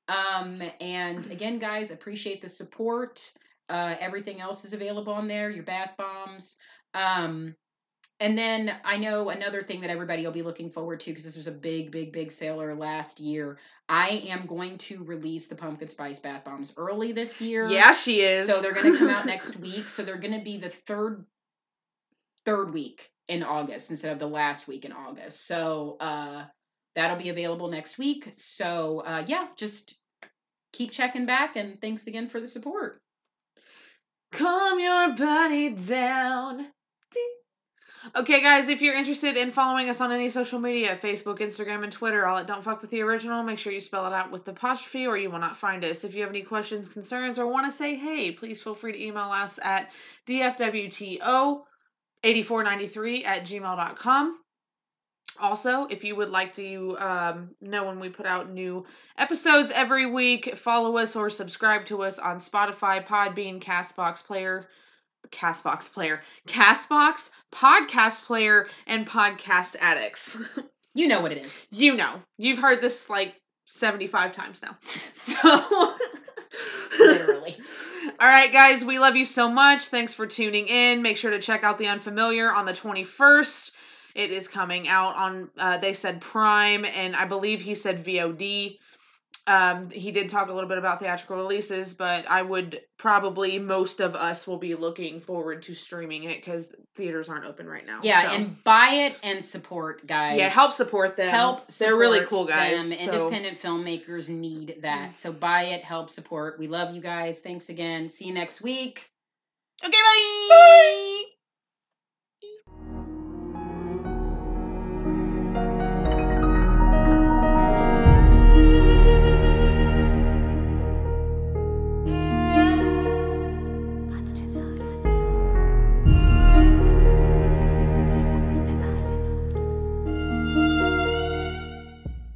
Um, and again, guys, appreciate the support. Uh, everything else is available on there. Your bath bombs. Um, and then I know another thing that everybody will be looking forward to because this was a big, big, big sailor last year. I am going to release the pumpkin spice bath bombs early this year. Yeah, she is. So they're going to come out next week. So they're going to be the third third week in August instead of the last week in August. So uh that'll be available next week. So uh yeah, just keep checking back and thanks again for the support. Calm your body down. Okay, guys, if you're interested in following us on any social media Facebook, Instagram, and Twitter, all at Don't Fuck With The Original, make sure you spell it out with the apostrophe or you will not find us. If you have any questions, concerns, or want to say hey, please feel free to email us at dfwto8493 at gmail.com. Also, if you would like to um, know when we put out new episodes every week, follow us or subscribe to us on Spotify, Podbean, Castbox Player, Castbox Player, Castbox, Podcast Player, and Podcast Addicts. You know what it is. you know, you've heard this like 75 times now. So, Literally. All right, guys, we love you so much. Thanks for tuning in. Make sure to check out The Unfamiliar on the 21st. It is coming out on, uh, they said Prime, and I believe he said VOD. um, he did talk a little bit about theatrical releases, but I would probably most of us will be looking forward to streaming it because theaters aren't open right now. Yeah, so. and buy it and support, guys. yeah, help support them. help. support They're really cool guys. Them. so- Independent filmmakers need that. So buy it, help support. We love you guys. Thanks again. See you next week. Okay, bye. bye.